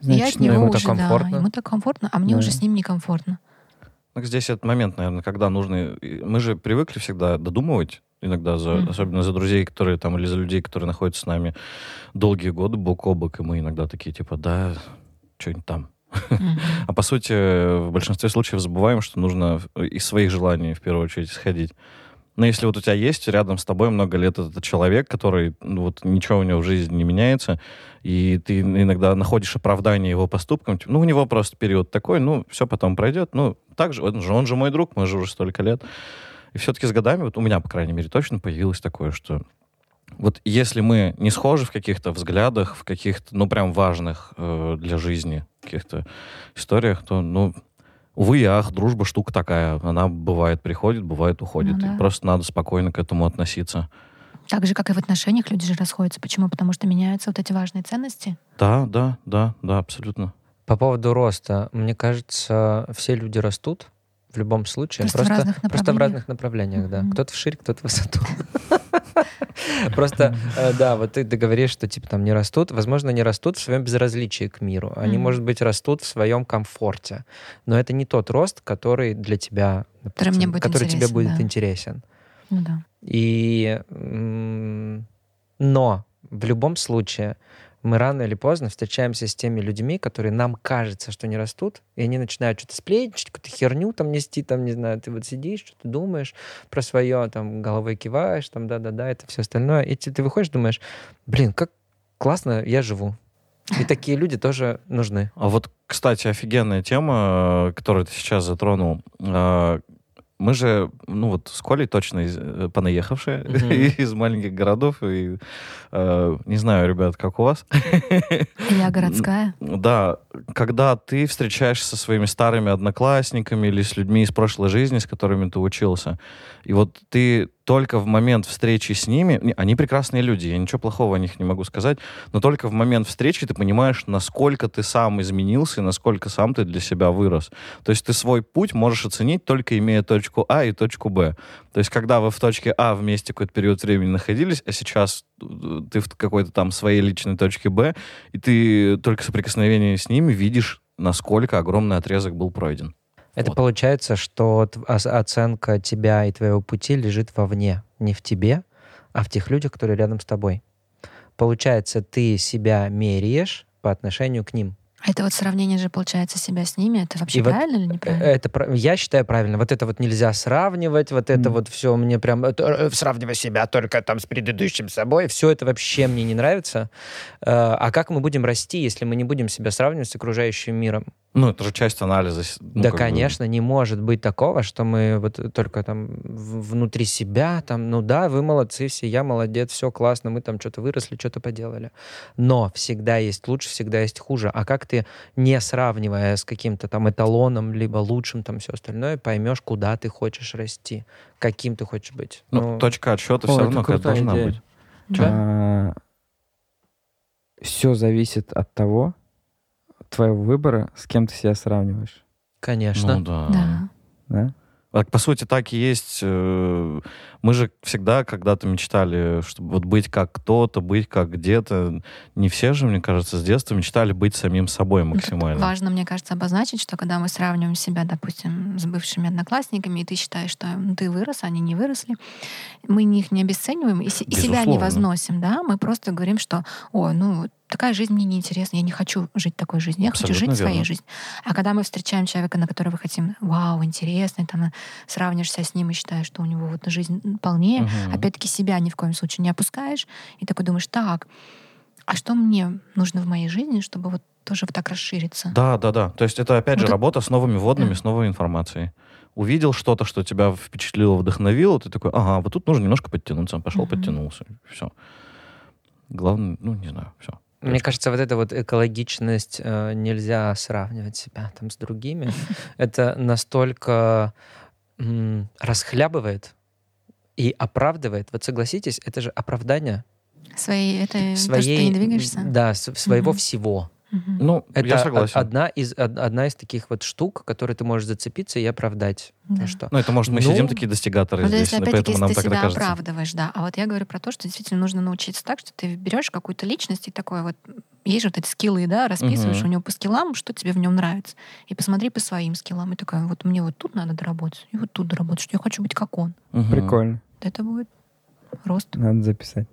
Speaker 2: Значит, я от него ему уже, так комфортно. да, ему так комфортно, а мне да. уже с ним некомфортно.
Speaker 1: Ну, здесь этот момент, наверное, когда нужно... Мы же привыкли всегда додумывать, иногда, за, mm. особенно за друзей, которые там, или за людей, которые находятся с нами долгие годы бок о бок, и мы иногда такие, типа, да, что-нибудь там. Mm-hmm. а по сути, в большинстве случаев забываем, что нужно из своих желаний в первую очередь исходить. Но если вот у тебя есть рядом с тобой много лет этот человек, который, ну, вот ничего у него в жизни не меняется, и ты иногда находишь оправдание его поступкам, типа, ну, у него просто период такой, ну, все потом пройдет, ну, так же, он же, он же мой друг, мы же уже столько лет. И все-таки с годами, вот у меня, по крайней мере, точно появилось такое, что вот если мы не схожи в каких-то взглядах, в каких-то, ну, прям важных э, для жизни каких-то историях, то, ну, Увы и ах, дружба штука такая. Она бывает приходит, бывает уходит. Ну, да. И просто надо спокойно к этому относиться.
Speaker 2: Так же, как и в отношениях, люди же расходятся. Почему? Потому что меняются вот эти важные ценности.
Speaker 1: Да, да, да, да, абсолютно.
Speaker 3: По поводу роста, мне кажется, все люди растут в любом случае.
Speaker 2: Просто, просто в разных
Speaker 3: Просто в разных направлениях, да. Кто-то вширь, кто-то в высоту. Просто, э, да, вот ты говоришь, что типа там не растут. Возможно, не растут в своем безразличии к миру. Они, может быть, растут в своем комфорте. Но это не тот рост, который для тебя, который тебе будет интересен.
Speaker 2: Ну.
Speaker 3: И но в любом случае мы рано или поздно встречаемся с теми людьми, которые нам кажется, что не растут, и они начинают что-то сплетничать, какую-то херню там нести, там, не знаю, ты вот сидишь, что-то думаешь про свое, там, головой киваешь, там, да-да-да, это все остальное, и ты, ты выходишь, думаешь, блин, как классно я живу. И такие люди тоже нужны.
Speaker 1: А вот, кстати, офигенная тема, которую ты сейчас затронул. Мы же, ну вот с Колей точно из, э, понаехавшие mm-hmm. из маленьких городов. И, э, не знаю, ребят, как у вас.
Speaker 2: Я городская.
Speaker 1: Да, когда ты встречаешься со своими старыми одноклассниками или с людьми из прошлой жизни, с которыми ты учился, и вот ты только в момент встречи с ними, они прекрасные люди, я ничего плохого о них не могу сказать, но только в момент встречи ты понимаешь, насколько ты сам изменился и насколько сам ты для себя вырос. То есть ты свой путь можешь оценить только имея точку А и точку Б. То есть когда вы в точке А вместе какой-то период времени находились, а сейчас э, ты в какой-то там своей личной точке Б, и ты только соприкосновение с ними видишь, насколько огромный отрезок был пройден.
Speaker 3: Это вот. получается, что оценка тебя и твоего пути лежит вовне, не в тебе, а в тех людях, которые рядом с тобой. Получается, ты себя меряешь по отношению к ним.
Speaker 2: А это вот сравнение же получается себя с ними. Это вообще и правильно вот или неправильно?
Speaker 3: Это я считаю правильно. Вот это вот нельзя сравнивать, вот это mm. вот все мне прям это, сравнивай себя только там с предыдущим собой. Все это вообще мне не нравится. Э, а как мы будем расти, если мы не будем себя сравнивать с окружающим миром?
Speaker 1: Ну, это же часть анализа. Ну,
Speaker 3: да, конечно, бы... не может быть такого, что мы вот только там внутри себя, там, ну да, вы молодцы все, я молодец, все классно, мы там что-то выросли, что-то поделали. Но всегда есть лучше, всегда есть хуже. А как ты, не сравнивая с каким-то там эталоном, либо лучшим там все остальное, поймешь, куда ты хочешь расти, каким ты хочешь быть?
Speaker 1: Ну, ну точка отсчета все равно какая должна идея. быть.
Speaker 4: А, все зависит от того, твоего выбора, с кем ты себя сравниваешь.
Speaker 3: Конечно.
Speaker 1: Ну да.
Speaker 2: Да.
Speaker 4: да?
Speaker 1: По сути, так и есть. Э, мы же всегда когда-то мечтали, чтобы вот быть как кто-то, быть как где-то. Не все же, мне кажется, с детства мечтали быть самим собой максимально.
Speaker 2: Тут важно, мне кажется, обозначить, что когда мы сравниваем себя, допустим, с бывшими одноклассниками, и ты считаешь, что ты вырос, а они не выросли, мы их не обесцениваем и, и себя не возносим, да, мы просто говорим, что, о, ну, такая жизнь мне неинтересна, я не хочу жить такой жизнью, я Абсолютно хочу жить верно. своей жизнью. А когда мы встречаем человека, на которого хотим, вау, интересный, там, сравнишься с ним и считаешь, что у него вот жизнь полнее, угу. опять-таки себя ни в коем случае не опускаешь, и такой думаешь, так, а что мне нужно в моей жизни, чтобы вот тоже вот так расшириться?
Speaker 1: Да, да, да. То есть это опять вот же это... работа с новыми вводными, да. с новой информацией. Увидел что-то, что тебя впечатлило, вдохновило, ты такой, ага, вот тут нужно немножко подтянуться. Пошел, угу. подтянулся. Все. Главное, ну, не знаю, все.
Speaker 3: Мне кажется, вот эта вот экологичность э, нельзя сравнивать себя там с другими. Это настолько м, расхлябывает и оправдывает. Вот согласитесь, это же оправдание.
Speaker 2: Своей, это своей, то, что ты не двигаешься?
Speaker 3: Да, своего mm-hmm. всего.
Speaker 1: Ну, это я согласен.
Speaker 3: Одна из, одна из таких вот штук, которые ты можешь зацепиться и оправдать. Да. что,
Speaker 1: ну, это может мы ну, сидим такие достигаторы
Speaker 2: ну,
Speaker 1: здесь,
Speaker 2: если,
Speaker 1: поэтому нам
Speaker 2: ты
Speaker 1: так
Speaker 2: себя
Speaker 1: кажется.
Speaker 2: оправдываешь, да. А вот я говорю про то, что действительно нужно научиться так, что ты берешь какую-то личность и такое вот есть же вот эти скиллы, да, расписываешь угу. у него по скиллам, что тебе в нем нравится. И посмотри по своим скиллам. И такая, вот мне вот тут надо доработать, и вот тут доработать, что я хочу быть как он.
Speaker 4: Угу. Прикольно.
Speaker 2: Это будет рост.
Speaker 4: Надо записать.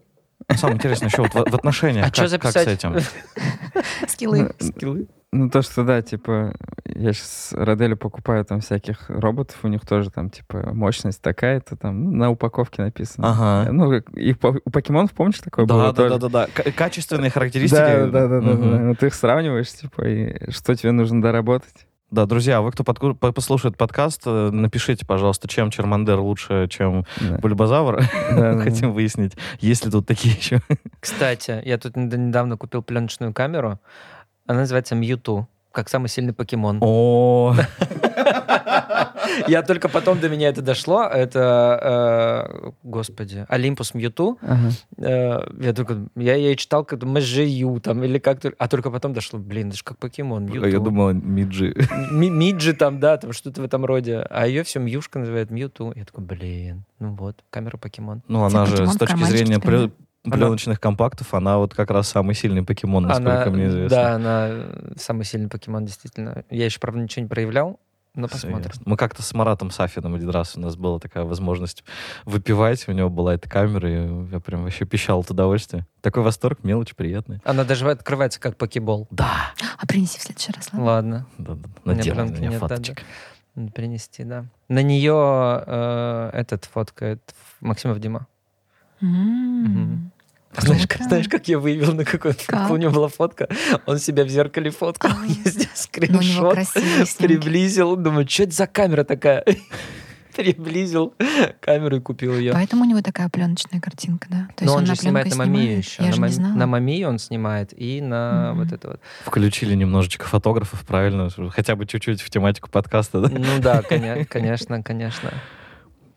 Speaker 1: Самое интересное еще вот в, отношениях. А как, что записать? Как с этим?
Speaker 2: Скиллы.
Speaker 4: Ну, Скиллы. Ну, то, что, да, типа, я сейчас Родели покупаю там всяких роботов, у них тоже там, типа, мощность такая-то, там, ну, на упаковке написано.
Speaker 1: Ага.
Speaker 4: Ну, и по, у покемонов, помнишь, такое
Speaker 1: да,
Speaker 4: было?
Speaker 1: Да, да, да, да, да. Качественные характеристики.
Speaker 4: Да, да, да, да, угу. да. Ты их сравниваешь, типа, и что тебе нужно доработать.
Speaker 1: Да, друзья, вы, кто подку... послушает подкаст, э, напишите, пожалуйста, чем Чермандер лучше, чем да. Бульбазавр. Да, Хотим выяснить, есть ли тут такие еще.
Speaker 3: Кстати, я тут недавно купил пленочную камеру. Она называется Мьюту, как самый сильный покемон.
Speaker 1: О,
Speaker 3: Я только потом до меня это дошло. Это, э, господи, Олимпус Мьюту. Э, я только, я ее читал как Мэжею там или как-то, а только потом дошло, блин, это же как покемон, Мьюту.
Speaker 1: Я думал, Миджи.
Speaker 3: Миджи там, да, там что-то в этом роде. А ее все Мьюшка называют Мьюту. Я такой, блин, ну вот, камера покемон.
Speaker 1: Ну, она же с точки зрения пленочных компактов, она вот как раз самый сильный покемон, насколько
Speaker 3: она,
Speaker 1: мне известно.
Speaker 3: Да, она самый сильный покемон, действительно. Я еще, правда, ничего не проявлял, но посмотрим.
Speaker 1: Мы как-то с Маратом Сафином один раз у нас была такая возможность выпивать, у него была эта камера, и я прям вообще пищал от удовольствия. Такой восторг, мелочь приятная.
Speaker 3: Она даже открывается как покебол.
Speaker 1: Да.
Speaker 2: А принеси в следующий раз,
Speaker 3: ладно? Ладно.
Speaker 1: Да, да. Наделай на нее фоточек.
Speaker 3: Да, да. Принести, да. На нее э, этот фоткает Максимов Дима.
Speaker 2: Mm-hmm.
Speaker 3: Угу. Знаешь, как, знаешь, как я выявил, на какой как? у него была фотка? Он себя в зеркале фоткал, ездил скриншот, приблизил. Думаю, что это за камера такая? Приблизил камеру и купил ее.
Speaker 2: Поэтому у него такая пленочная картинка, да?
Speaker 3: То Но он, он же снимает на Мамию еще. Я на, мам... знала. на Мамию он снимает и на mm-hmm. вот это вот.
Speaker 1: Включили немножечко фотографов, правильно? Хотя бы чуть-чуть в тематику подкаста, да?
Speaker 3: Ну да, конечно, конечно.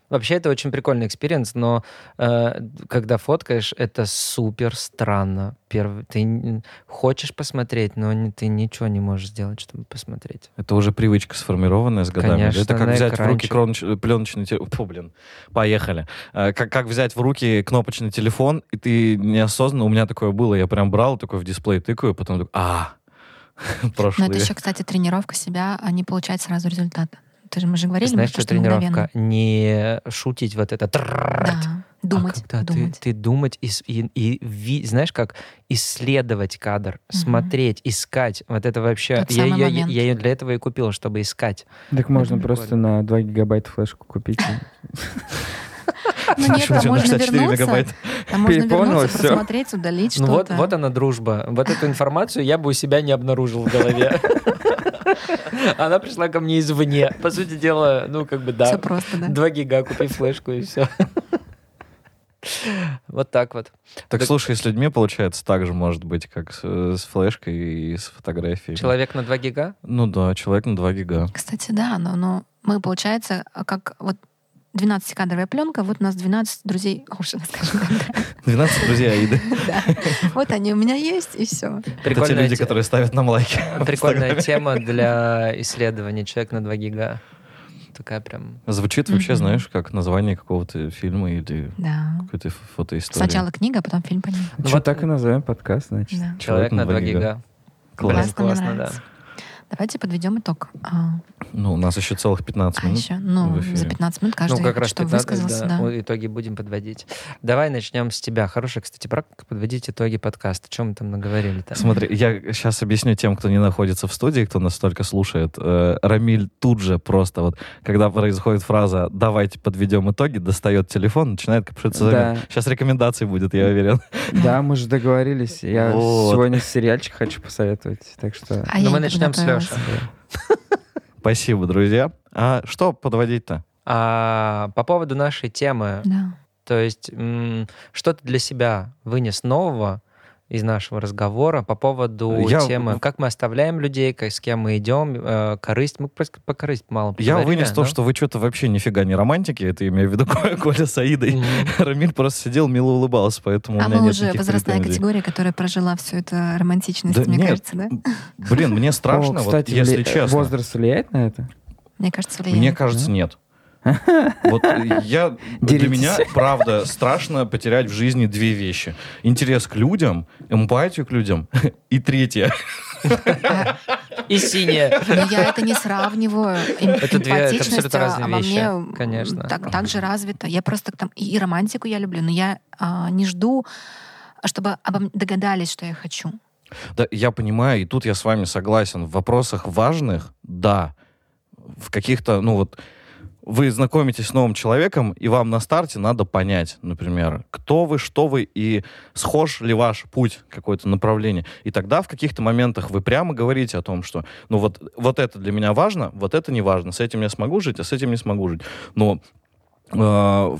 Speaker 3: Вообще это очень прикольный experience, но э, когда фоткаешь, это супер странно. Первый, ты хочешь посмотреть, но не, ты ничего не можешь сделать, чтобы посмотреть.
Speaker 1: Это уже привычка сформированная с годами.
Speaker 3: Конечно,
Speaker 1: это как взять
Speaker 3: экранчик.
Speaker 1: в руки кроноч... пленочный телефон. Фу, блин, поехали. Э, как, как взять в руки кнопочный телефон, и ты неосознанно, у меня такое было, я прям брал, такой в дисплей тыкаю, потом такой, а, прошлый.
Speaker 2: Но это еще, кстати, тренировка себя, а не получать сразу результата. Ты же, мы же говорили,
Speaker 3: Знаешь, что тренировка? Не шутить вот это.
Speaker 2: Да, думать.
Speaker 3: А когда думать. Ты, ты думать и, и, и ви, знаешь, как исследовать кадр, угу. смотреть, искать. Вот это вообще...
Speaker 2: Тот я,
Speaker 3: я, я, я ее для этого и купил, чтобы искать.
Speaker 4: Так можно просто на 2 гигабайта флешку купить.
Speaker 2: Ну нет, там можно вернуться, там можно вернуться, посмотреть, удалить что-то.
Speaker 3: Вот, вот она дружба. Вот эту информацию я бы у себя не обнаружил в голове. Она пришла ко мне извне. По сути дела, ну, как бы, да.
Speaker 2: Все просто, да.
Speaker 3: 2 гига, купи флешку и все. Вот так вот.
Speaker 1: Так, так слушай, с людьми получается так же может быть, как с, с флешкой и с фотографией.
Speaker 3: Человек на 2 гига?
Speaker 1: Ну да, человек на 2 гига.
Speaker 2: Кстати, да, но, но мы, получается, как вот 12-кадровая пленка, вот у нас 12 друзей Оушена, скажем так.
Speaker 1: 12 друзей Аиды.
Speaker 2: Да. Вот они у меня есть, и все.
Speaker 1: Это те люди, которые ставят нам лайки.
Speaker 3: Прикольная тема для исследования «Человек на 2 гига». Такая прям...
Speaker 1: Звучит вообще, знаешь, как название какого-то фильма или какой-то фотоистории.
Speaker 2: Сначала книга, а потом фильм по ней.
Speaker 4: Ну, вот так и назовем подкаст, значит.
Speaker 3: «Человек на 2 гига».
Speaker 2: Классно, классно, да. Давайте подведем итог. А,
Speaker 1: ну, у нас еще целых 15
Speaker 2: а
Speaker 1: минут.
Speaker 2: Еще, ну, за 15 минут каждый
Speaker 3: ну, как раз
Speaker 2: что
Speaker 3: 15,
Speaker 2: высказался.
Speaker 3: Да,
Speaker 2: да.
Speaker 3: итоги будем подводить. Давай начнем с тебя. Хорошая, кстати, практика подводить итоги подкаста. Чем мы там наговорили-то?
Speaker 1: Смотри, я сейчас объясню тем, кто не находится в студии, кто нас только слушает. Э, Рамиль тут же просто вот, когда происходит фраза «давайте подведем итоги», достает телефон, начинает копшиться да. Сейчас рекомендации будет, я уверен.
Speaker 4: Да, мы же договорились. Я вот. сегодня сериальчик хочу посоветовать, так что...
Speaker 3: А ну, мы начнем с Леши.
Speaker 1: Спасибо, друзья. А что подводить-то?
Speaker 3: А, по поводу нашей темы.
Speaker 2: Да.
Speaker 3: То есть что ты для себя вынес нового из нашего разговора по поводу я... темы, как мы оставляем людей, как, с кем мы идем, э, корысть. Мы просто по корысть мало
Speaker 1: Я вынес то, что вы что-то вообще нифига не романтики, это имею в виду Коля с Аидой. Mm-hmm. Рамиль просто сидел, мило улыбался, поэтому
Speaker 2: а
Speaker 1: у меня
Speaker 2: мы
Speaker 1: нет
Speaker 2: уже возрастная
Speaker 1: претензий.
Speaker 2: категория, которая прожила всю эту романтичность, да мне
Speaker 1: нет.
Speaker 2: кажется, да?
Speaker 1: Блин, мне страшно,
Speaker 4: О, кстати,
Speaker 1: вот, если честно.
Speaker 4: Возраст влияет на это?
Speaker 2: Мне кажется, влияет.
Speaker 1: Мне кажется, нет. Вот я, для меня, правда, страшно потерять в жизни две вещи. Интерес к людям, эмпатию к людям и третье.
Speaker 3: И синее.
Speaker 2: Но я это не сравниваю.
Speaker 3: Это две это абсолютно разные
Speaker 2: а во
Speaker 3: вещи.
Speaker 2: мне
Speaker 3: Конечно.
Speaker 2: Так, так же развито. Я просто там и, романтику я люблю, но я а, не жду, чтобы обо догадались, что я хочу.
Speaker 1: Да, я понимаю, и тут я с вами согласен. В вопросах важных, да. В каких-то, ну вот, вы знакомитесь с новым человеком, и вам на старте надо понять, например, кто вы, что вы, и схож ли ваш путь, какое-то направление. И тогда в каких-то моментах вы прямо говорите о том, что, ну вот, вот это для меня важно, вот это не важно, с этим я смогу жить, а с этим не смогу жить. Но э,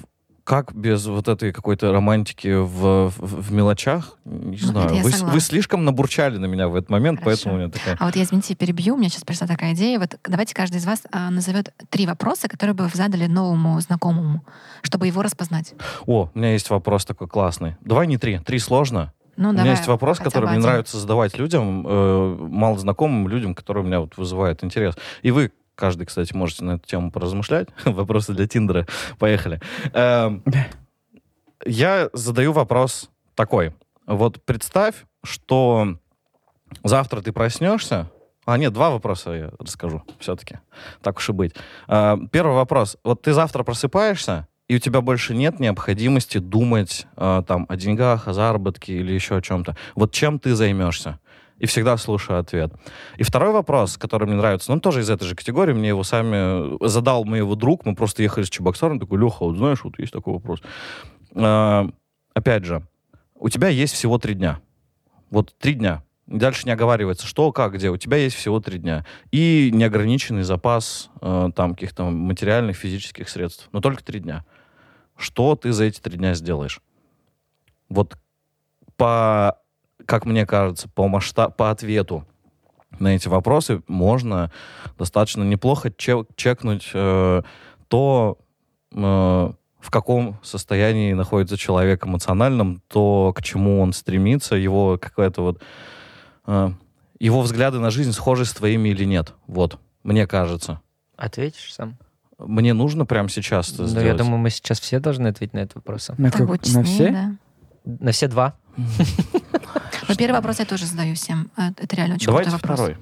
Speaker 1: как без вот этой какой-то романтики в, в, в мелочах? Не
Speaker 2: Ну,
Speaker 1: знаю. Вы,
Speaker 2: согласна.
Speaker 1: вы слишком набурчали на меня в этот момент,
Speaker 2: Хорошо.
Speaker 1: поэтому у меня такая...
Speaker 2: А вот я, извините, перебью. У меня сейчас пришла такая идея. Вот давайте каждый из вас а, назовет три вопроса, которые бы вы задали новому знакомому, чтобы его распознать.
Speaker 1: О, у меня есть вопрос такой классный. Давай не три. Три сложно.
Speaker 2: Ну,
Speaker 1: у меня есть вопрос, который мне нравится задавать людям, э, малознакомым людям, которые у меня вот вызывают интерес. И вы, каждый, кстати, можете на эту тему поразмышлять. Вопросы для Тиндера. Поехали. Эм, я задаю вопрос такой. Вот представь, что завтра ты проснешься. А, нет, два вопроса я расскажу все-таки. Так уж и быть. А, Первый вопрос. Вот ты завтра просыпаешься, и у тебя больше нет необходимости думать а, там о деньгах, о заработке или еще о чем-то. Вот чем ты займешься? И всегда слушаю ответ. И второй вопрос, который мне нравится, ну, он тоже из этой же категории, мне его сами э, задал мне его друг, мы просто ехали с Чебоксаром, такой, Леха, вот знаешь, вот есть такой вопрос. А, опять же, у тебя есть всего три дня. Вот три дня. Дальше не оговаривается, что, как, где. У тебя есть всего три дня. И неограниченный запас э, там каких-то материальных, физических средств. Но только три дня. Что ты за эти три дня сделаешь? Вот по, как мне кажется, по, масштаб, по ответу на эти вопросы можно достаточно неплохо чек- чекнуть э, то, э, в каком состоянии находится человек эмоциональном, то, к чему он стремится, его какая-то вот... э, его взгляды на жизнь схожи с твоими или нет. Вот, мне кажется.
Speaker 3: Ответишь сам?
Speaker 1: Мне нужно прямо сейчас это
Speaker 3: Ну,
Speaker 1: сделать.
Speaker 3: я думаю, мы сейчас все должны ответить на этот вопрос.
Speaker 4: На,
Speaker 2: Так
Speaker 4: как-
Speaker 2: будет
Speaker 4: на все?
Speaker 2: да.
Speaker 3: На все два.
Speaker 2: Но первый вопрос я тоже задаю всем. Э, Это реально очень
Speaker 1: Давайте
Speaker 2: крутой вопрос.
Speaker 1: второй.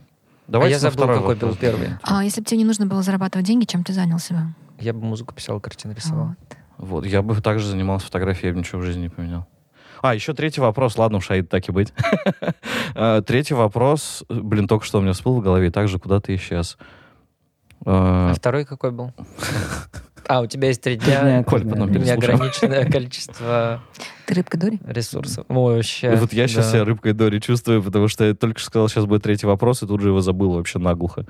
Speaker 1: Давайте
Speaker 3: а я забыл,
Speaker 1: второй
Speaker 3: какой
Speaker 1: вопрос.
Speaker 3: был первый.
Speaker 2: А если бы тебе не нужно было зарабатывать деньги, чем ты занялся бы?
Speaker 3: Я бы музыку писал, картины рисовал.
Speaker 2: Вот.
Speaker 1: Вот, я бы также занимался фотографией, я бы ничего в жизни не поменял. А, еще третий вопрос. Ладно, уж, Аид, так и быть. А, Третий вопрос, блин, только что у меня всплыл в голове, также куда ты исчез. А,
Speaker 3: А второй какой был? А, у тебя есть три
Speaker 4: дня
Speaker 1: Коль, потом
Speaker 3: неограниченное количество
Speaker 2: Ты рыбка Дори?
Speaker 3: ресурсов. Ой, вообще.
Speaker 1: И вот я сейчас себя рыбкой Дори чувствую, потому что я только что сказал, сейчас будет третий вопрос, и тут же его забыл вообще наглухо.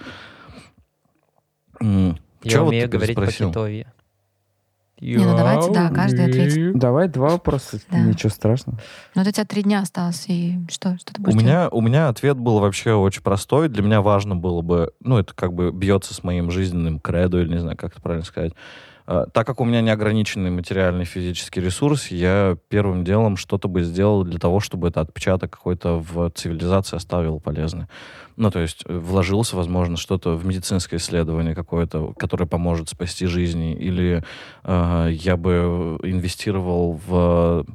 Speaker 3: Я умею
Speaker 1: ты
Speaker 3: говорить
Speaker 1: спросил?
Speaker 3: По-китовье.
Speaker 2: Не, ну давайте, да, каждый ответит.
Speaker 4: Давай два вопроса,
Speaker 2: Да.
Speaker 4: ничего страшного.
Speaker 2: Ну, вот у тебя три дня осталось, и что? Что ты
Speaker 1: У
Speaker 2: будешь делать?
Speaker 1: меня, у меня ответ был вообще очень простой. Для меня важно было бы, ну, это как бы бьется с моим жизненным кредо, или не знаю, как это правильно сказать. А, Так как у меня неограниченный материальный физический ресурс, я первым делом что-то бы сделал для того, чтобы этот отпечаток какой-то в цивилизации оставил полезный. Ну, то есть э, вложился, возможно, что-то в медицинское исследование какое-то, которое поможет спасти жизни, или э, я бы инвестировал в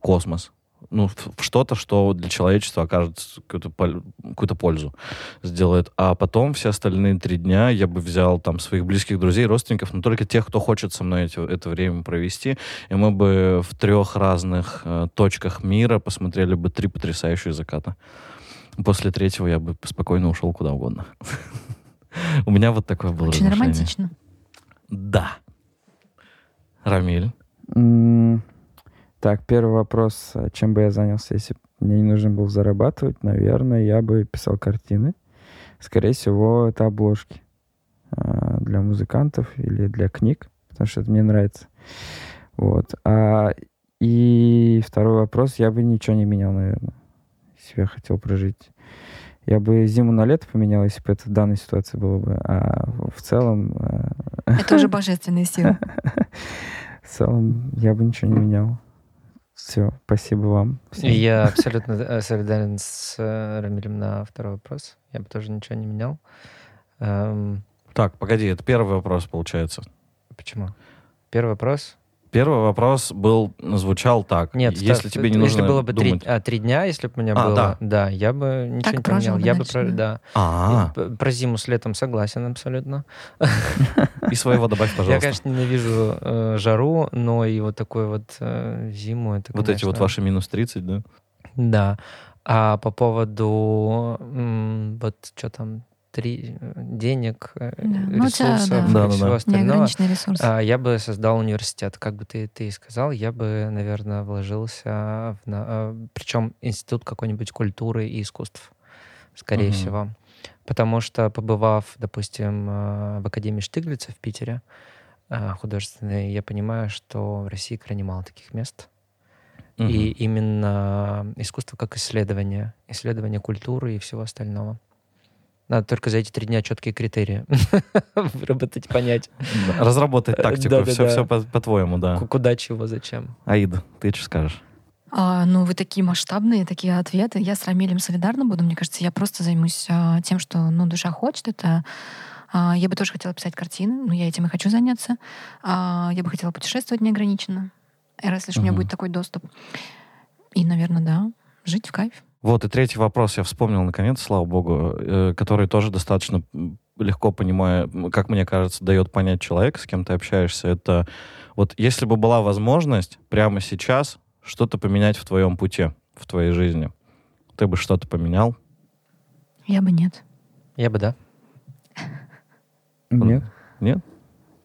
Speaker 1: космос, ну, в, что-то, что для человечества окажет какую-то, какую-то пользу сделает. А потом все остальные три дня я бы взял там своих близких друзей, родственников, но только тех, кто хочет со мной эти- это время провести. И мы бы в трех разных э, точках мира посмотрели бы три потрясающих заката. После третьего я бы спокойно ушел куда угодно. У меня вот такое было
Speaker 2: Очень романтично.
Speaker 1: Да. Рамиль.
Speaker 4: Так, первый вопрос. а Чем бы я занялся, если бы мне не нужно было зарабатывать? Наверное, я бы писал картины. Скорее всего, это обложки а, для музыкантов или для книг, потому что это мне нравится. Вот. А, и второй вопрос. Я бы ничего не менял, наверное, если бы я хотел прожить. Я бы зиму на лето поменял, если бы это в данной ситуации было бы. А в в целом... а,
Speaker 2: Это уже божественные силы.
Speaker 4: В целом, я бы ничего не менял. Все, спасибо вам. всем.
Speaker 3: Я абсолютно э, солидарен с э, Рамилем на второй вопрос. Я бы тоже ничего не менял. Эм,
Speaker 1: Так, погоди, это первый вопрос, получается.
Speaker 3: Почему? Первый вопрос.
Speaker 1: Первый вопрос был, звучал так.
Speaker 3: Нет,
Speaker 1: если
Speaker 3: так,
Speaker 1: тебе не
Speaker 3: если
Speaker 1: нужно
Speaker 3: было бы три,
Speaker 1: думать...
Speaker 3: а, три дня, если бы у меня
Speaker 1: А,
Speaker 3: было,
Speaker 1: да.
Speaker 3: я бы ничего
Speaker 2: Так
Speaker 3: не поменял.
Speaker 2: бы
Speaker 3: Я бы про-
Speaker 2: да.
Speaker 3: да.
Speaker 1: А,
Speaker 3: про зиму с летом согласен абсолютно.
Speaker 1: и своего добавь,
Speaker 3: Я,
Speaker 1: пожалуйста.
Speaker 3: конечно, ненавижу э, жару, но и вот такую вот э, зиму это,
Speaker 1: Вот эти вот
Speaker 3: конечно,
Speaker 1: ваши минус 30, да?
Speaker 3: Да. А по поводу м, вот что там три э, денег, э,
Speaker 2: Да. Ну, у тебя,
Speaker 3: ресурсов
Speaker 2: да.
Speaker 3: и всего остального.
Speaker 2: Неограниченный ресурс.
Speaker 3: А, я бы создал университет, как бы ты, ты и сказал, я бы, наверное, вложился в... на- а, причем институт какой-нибудь культуры и искусств, скорее
Speaker 1: Мгм.
Speaker 3: всего. Потому что, побывав, допустим, э, в Академии Штиглица в Питере, художественные, я понимаю, что в России крайне мало таких мест.
Speaker 1: Мгм.
Speaker 3: И именно искусство как исследование, исследование культуры и всего остального. Надо только за эти три дня четкие критерии выработать, понять,
Speaker 1: Разработать
Speaker 3: Э,
Speaker 1: тактику, все, все по- по-твоему, да.
Speaker 3: ку- куда, чего, зачем.
Speaker 1: Аида, ты что скажешь?
Speaker 2: А, ну, вы такие масштабные, такие ответы. Я с Рамилем солидарна буду. Мне кажется, я просто займусь а, тем, что ну, душа хочет. Это а, я бы тоже хотела писать картины, но я этим и хочу заняться. А, я бы хотела путешествовать неограниченно, раз лишь у меня будет такой доступ. И, наверное, да, жить в кайф.
Speaker 1: Вот, и третий вопрос я вспомнил, наконец, слава богу, э, который тоже достаточно легко понимая, м, как мне кажется, дает понять человек, с кем ты общаешься. Это вот если бы была возможность прямо сейчас что-то поменять в твоем пути, в твоей жизни, ты бы что-то поменял?
Speaker 2: Я бы нет.
Speaker 3: Я бы, да.
Speaker 4: Нет.
Speaker 1: Нет?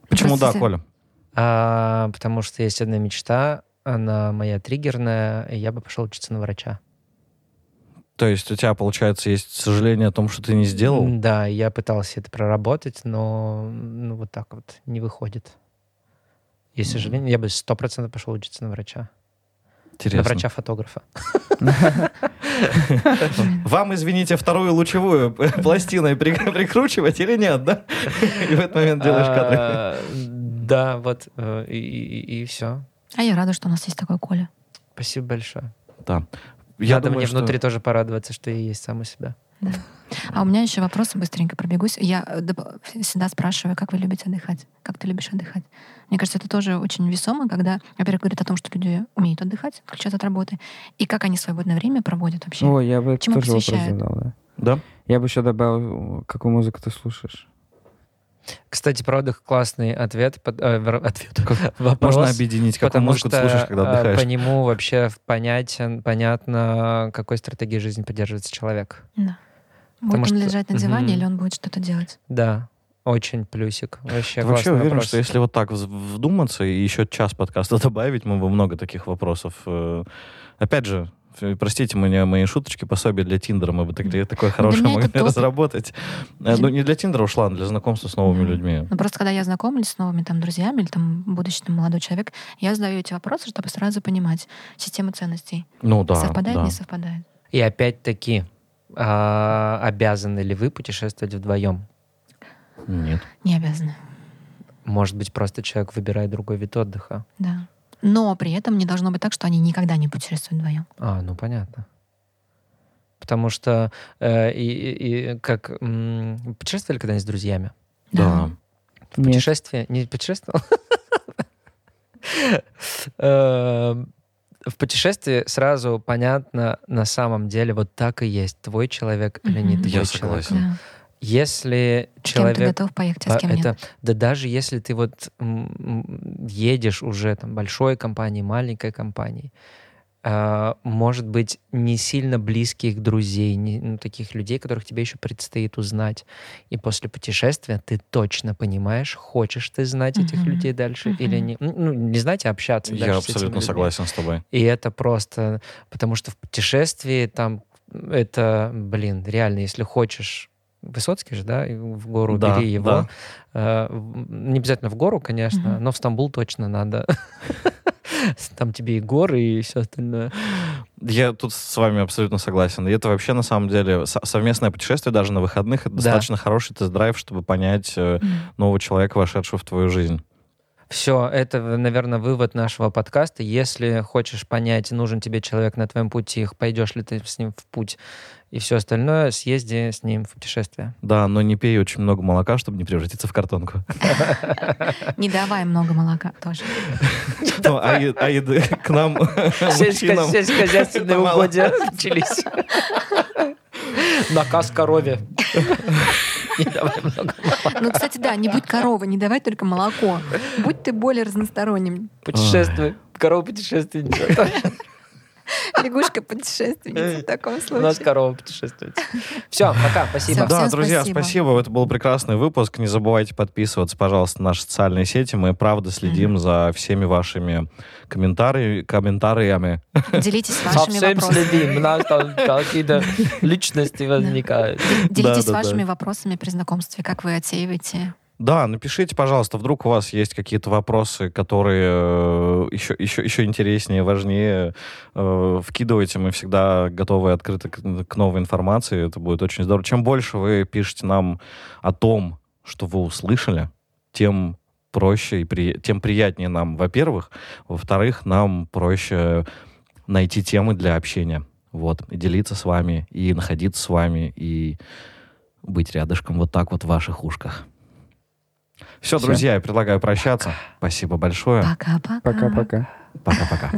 Speaker 1: Почему да. Коля?
Speaker 3: А, потому что есть одна мечта, она моя триггерная, и я бы пошел учиться на врача.
Speaker 1: То есть у тебя, получается, есть сожаление о том, что ты не сделал?
Speaker 3: Да, я пытался это проработать, но ну, вот так вот не выходит. Есть сожаление, я бы сто процентов пошел учиться на врача.
Speaker 1: Интересно.
Speaker 3: На врача-фотографа.
Speaker 1: Вам, извините, вторую лучевую пластиной при- прикручивать или нет, да? И в этот момент делаешь кадры.
Speaker 3: А, Да, вот, э, и, все.
Speaker 2: А я рада, что у нас есть такой Коля.
Speaker 3: Спасибо большое.
Speaker 1: Да. Я
Speaker 3: Надо
Speaker 1: думаю,
Speaker 3: мне
Speaker 1: что-
Speaker 3: внутри тоже порадоваться, что я есть сам у себя.
Speaker 2: Да. А у меня еще вопросы быстренько пробегусь. Я э, всегда спрашиваю, как вы любите отдыхать? Как ты любишь отдыхать? Мне кажется, это тоже очень весомо, когда, во-первых, говорит о том, что люди умеют отдыхать, отключаться от работы, и как они свободное время проводят вообще.
Speaker 4: О, я бы
Speaker 2: Чему
Speaker 4: тоже вопрос
Speaker 2: посвящают?
Speaker 4: задал, да.
Speaker 1: Да?
Speaker 4: Я бы еще добавил, какую музыку ты слушаешь.
Speaker 3: Кстати, про отдых классный ответ. под- э, ответ. Вопрос.
Speaker 1: Можно объединить, какую
Speaker 3: Потому
Speaker 1: музыку
Speaker 3: что
Speaker 1: ты слушаешь, когда
Speaker 3: э,
Speaker 1: отдыхаешь.
Speaker 3: по нему вообще понятен, понятно, какой стратегией жизни поддерживается человек.
Speaker 2: Да.
Speaker 3: Потому
Speaker 2: Будет он
Speaker 3: что-
Speaker 2: лежать на диване
Speaker 3: Мгм.
Speaker 2: или он будет что-то делать?
Speaker 3: Да, очень плюсик. Вообще
Speaker 1: вообще уверен,
Speaker 3: вопрос.
Speaker 1: что если вот так вдуматься и еще час подкаста добавить, мы бы много таких вопросов... э, Опять же, простите меня мои шуточки, пособие для Тиндера мы бы такие- такое хорошее
Speaker 2: меня это
Speaker 1: могли разработать. Э, Ну, не для Тиндера ушла, а для знакомства с новыми людьми.
Speaker 2: Ну, просто когда я знакомлюсь с новыми там друзьями или там будущий там, молодой человек, я задаю эти вопросы, чтобы сразу понимать систему ценностей.
Speaker 1: Ну да,
Speaker 2: совпадает,
Speaker 1: да.
Speaker 2: не совпадает.
Speaker 3: И опять-таки, а, обязаны ли вы путешествовать вдвоем?
Speaker 1: Нет.
Speaker 2: Не обязаны.
Speaker 3: Может быть, просто человек выбирает другой вид отдыха.
Speaker 2: Да. Но при этом не должно быть так, что они никогда не путешествуют вдвоем.
Speaker 3: А, ну понятно. Потому что э, и, и- как м, путешествовали когда-нибудь с друзьями?
Speaker 1: Да.
Speaker 3: В
Speaker 4: Нет.
Speaker 3: путешествие не путешествовал? Эм, В путешествии сразу понятно на самом деле вот так и есть твой человек или не твой
Speaker 1: Я
Speaker 3: человек.
Speaker 1: согласен.
Speaker 3: Если
Speaker 2: С кем ты
Speaker 3: человек
Speaker 2: готов поехать, а с кем
Speaker 3: это,
Speaker 2: нет.
Speaker 3: Да даже если ты вот едешь уже там большой компанией, маленькой компанией, а, может быть, не сильно близких друзей, не, ну, таких людей, которых тебе еще предстоит узнать. И после путешествия ты точно понимаешь, хочешь ты знать этих
Speaker 2: Мгм.
Speaker 3: людей дальше или
Speaker 2: Мгм.
Speaker 3: не. Ну, не знать, а общаться
Speaker 1: Я
Speaker 3: дальше с этими
Speaker 1: абсолютно
Speaker 3: людьми.
Speaker 1: согласен с тобой.
Speaker 3: И это просто... Потому что в путешествии там это, блин, реально, если хочешь... Высоцкий же, да, в гору
Speaker 1: Да,
Speaker 3: бери его.
Speaker 1: да.
Speaker 3: Э, не обязательно в гору, конечно,
Speaker 2: Мгм.
Speaker 3: но в Стамбул точно надо. Там тебе и горы, и все остальное.
Speaker 1: Я тут с вами абсолютно согласен. И это вообще, на самом деле, со- совместное путешествие даже на выходных, это
Speaker 3: Да.
Speaker 1: достаточно хороший тест-драйв, чтобы понять э, нового человека, вошедшего в твою жизнь.
Speaker 3: Все, это, наверное, вывод нашего подкаста. Если хочешь понять, нужен тебе человек на твоем пути, пойдешь ли ты с ним в путь и все остальное, съезди с ним в путешествие.
Speaker 1: Да, но не пей очень много молока, чтобы не превратиться в картонку.
Speaker 2: Не давай много молока тоже.
Speaker 1: Ну, а а еды к нам, мужчинам,
Speaker 3: Сельскохозяйственные угодья начались. Наказ корове. Не давай много.
Speaker 2: Ну, кстати, да, не будь корова, не давай только молоко. Будь ты более разносторонним.
Speaker 3: Путешествуй. Корова путешественница.
Speaker 2: Лягушка-путешественница в таком
Speaker 3: У нас
Speaker 2: случае.
Speaker 3: корова путешествует. Все, пока, спасибо.
Speaker 1: Да,
Speaker 2: всем
Speaker 1: друзья,
Speaker 2: спасибо.
Speaker 1: спасибо. Это был прекрасный выпуск. Не забывайте подписываться, пожалуйста, на наши социальные сети. Мы, правда, следим за всеми вашими комментариями. комментариями.
Speaker 2: Делитесь вашими
Speaker 3: Совсем
Speaker 2: вопросами.
Speaker 3: следим. У нас там какие-то личности возникают.
Speaker 2: Делитесь вашими вопросами при знакомстве, как вы отсеиваете
Speaker 1: Да, напишите, пожалуйста, вдруг у вас есть какие-то вопросы, которые еще, еще, еще интереснее, важнее. Э, вкидывайте, мы всегда готовы и открыты к новой информации. Это будет очень здорово. Чем больше вы пишете нам о том, что вы услышали, тем проще и при... тем приятнее нам, во-первых. Во-вторых, нам проще найти темы для общения. Вот, и делиться с вами, и находиться с вами, и быть рядышком вот так вот в ваших ушках. Все, Все. друзья, я предлагаю прощаться. Пока. Спасибо большое.
Speaker 2: Пока-пока.
Speaker 4: Пока-пока.
Speaker 1: Пока-пока.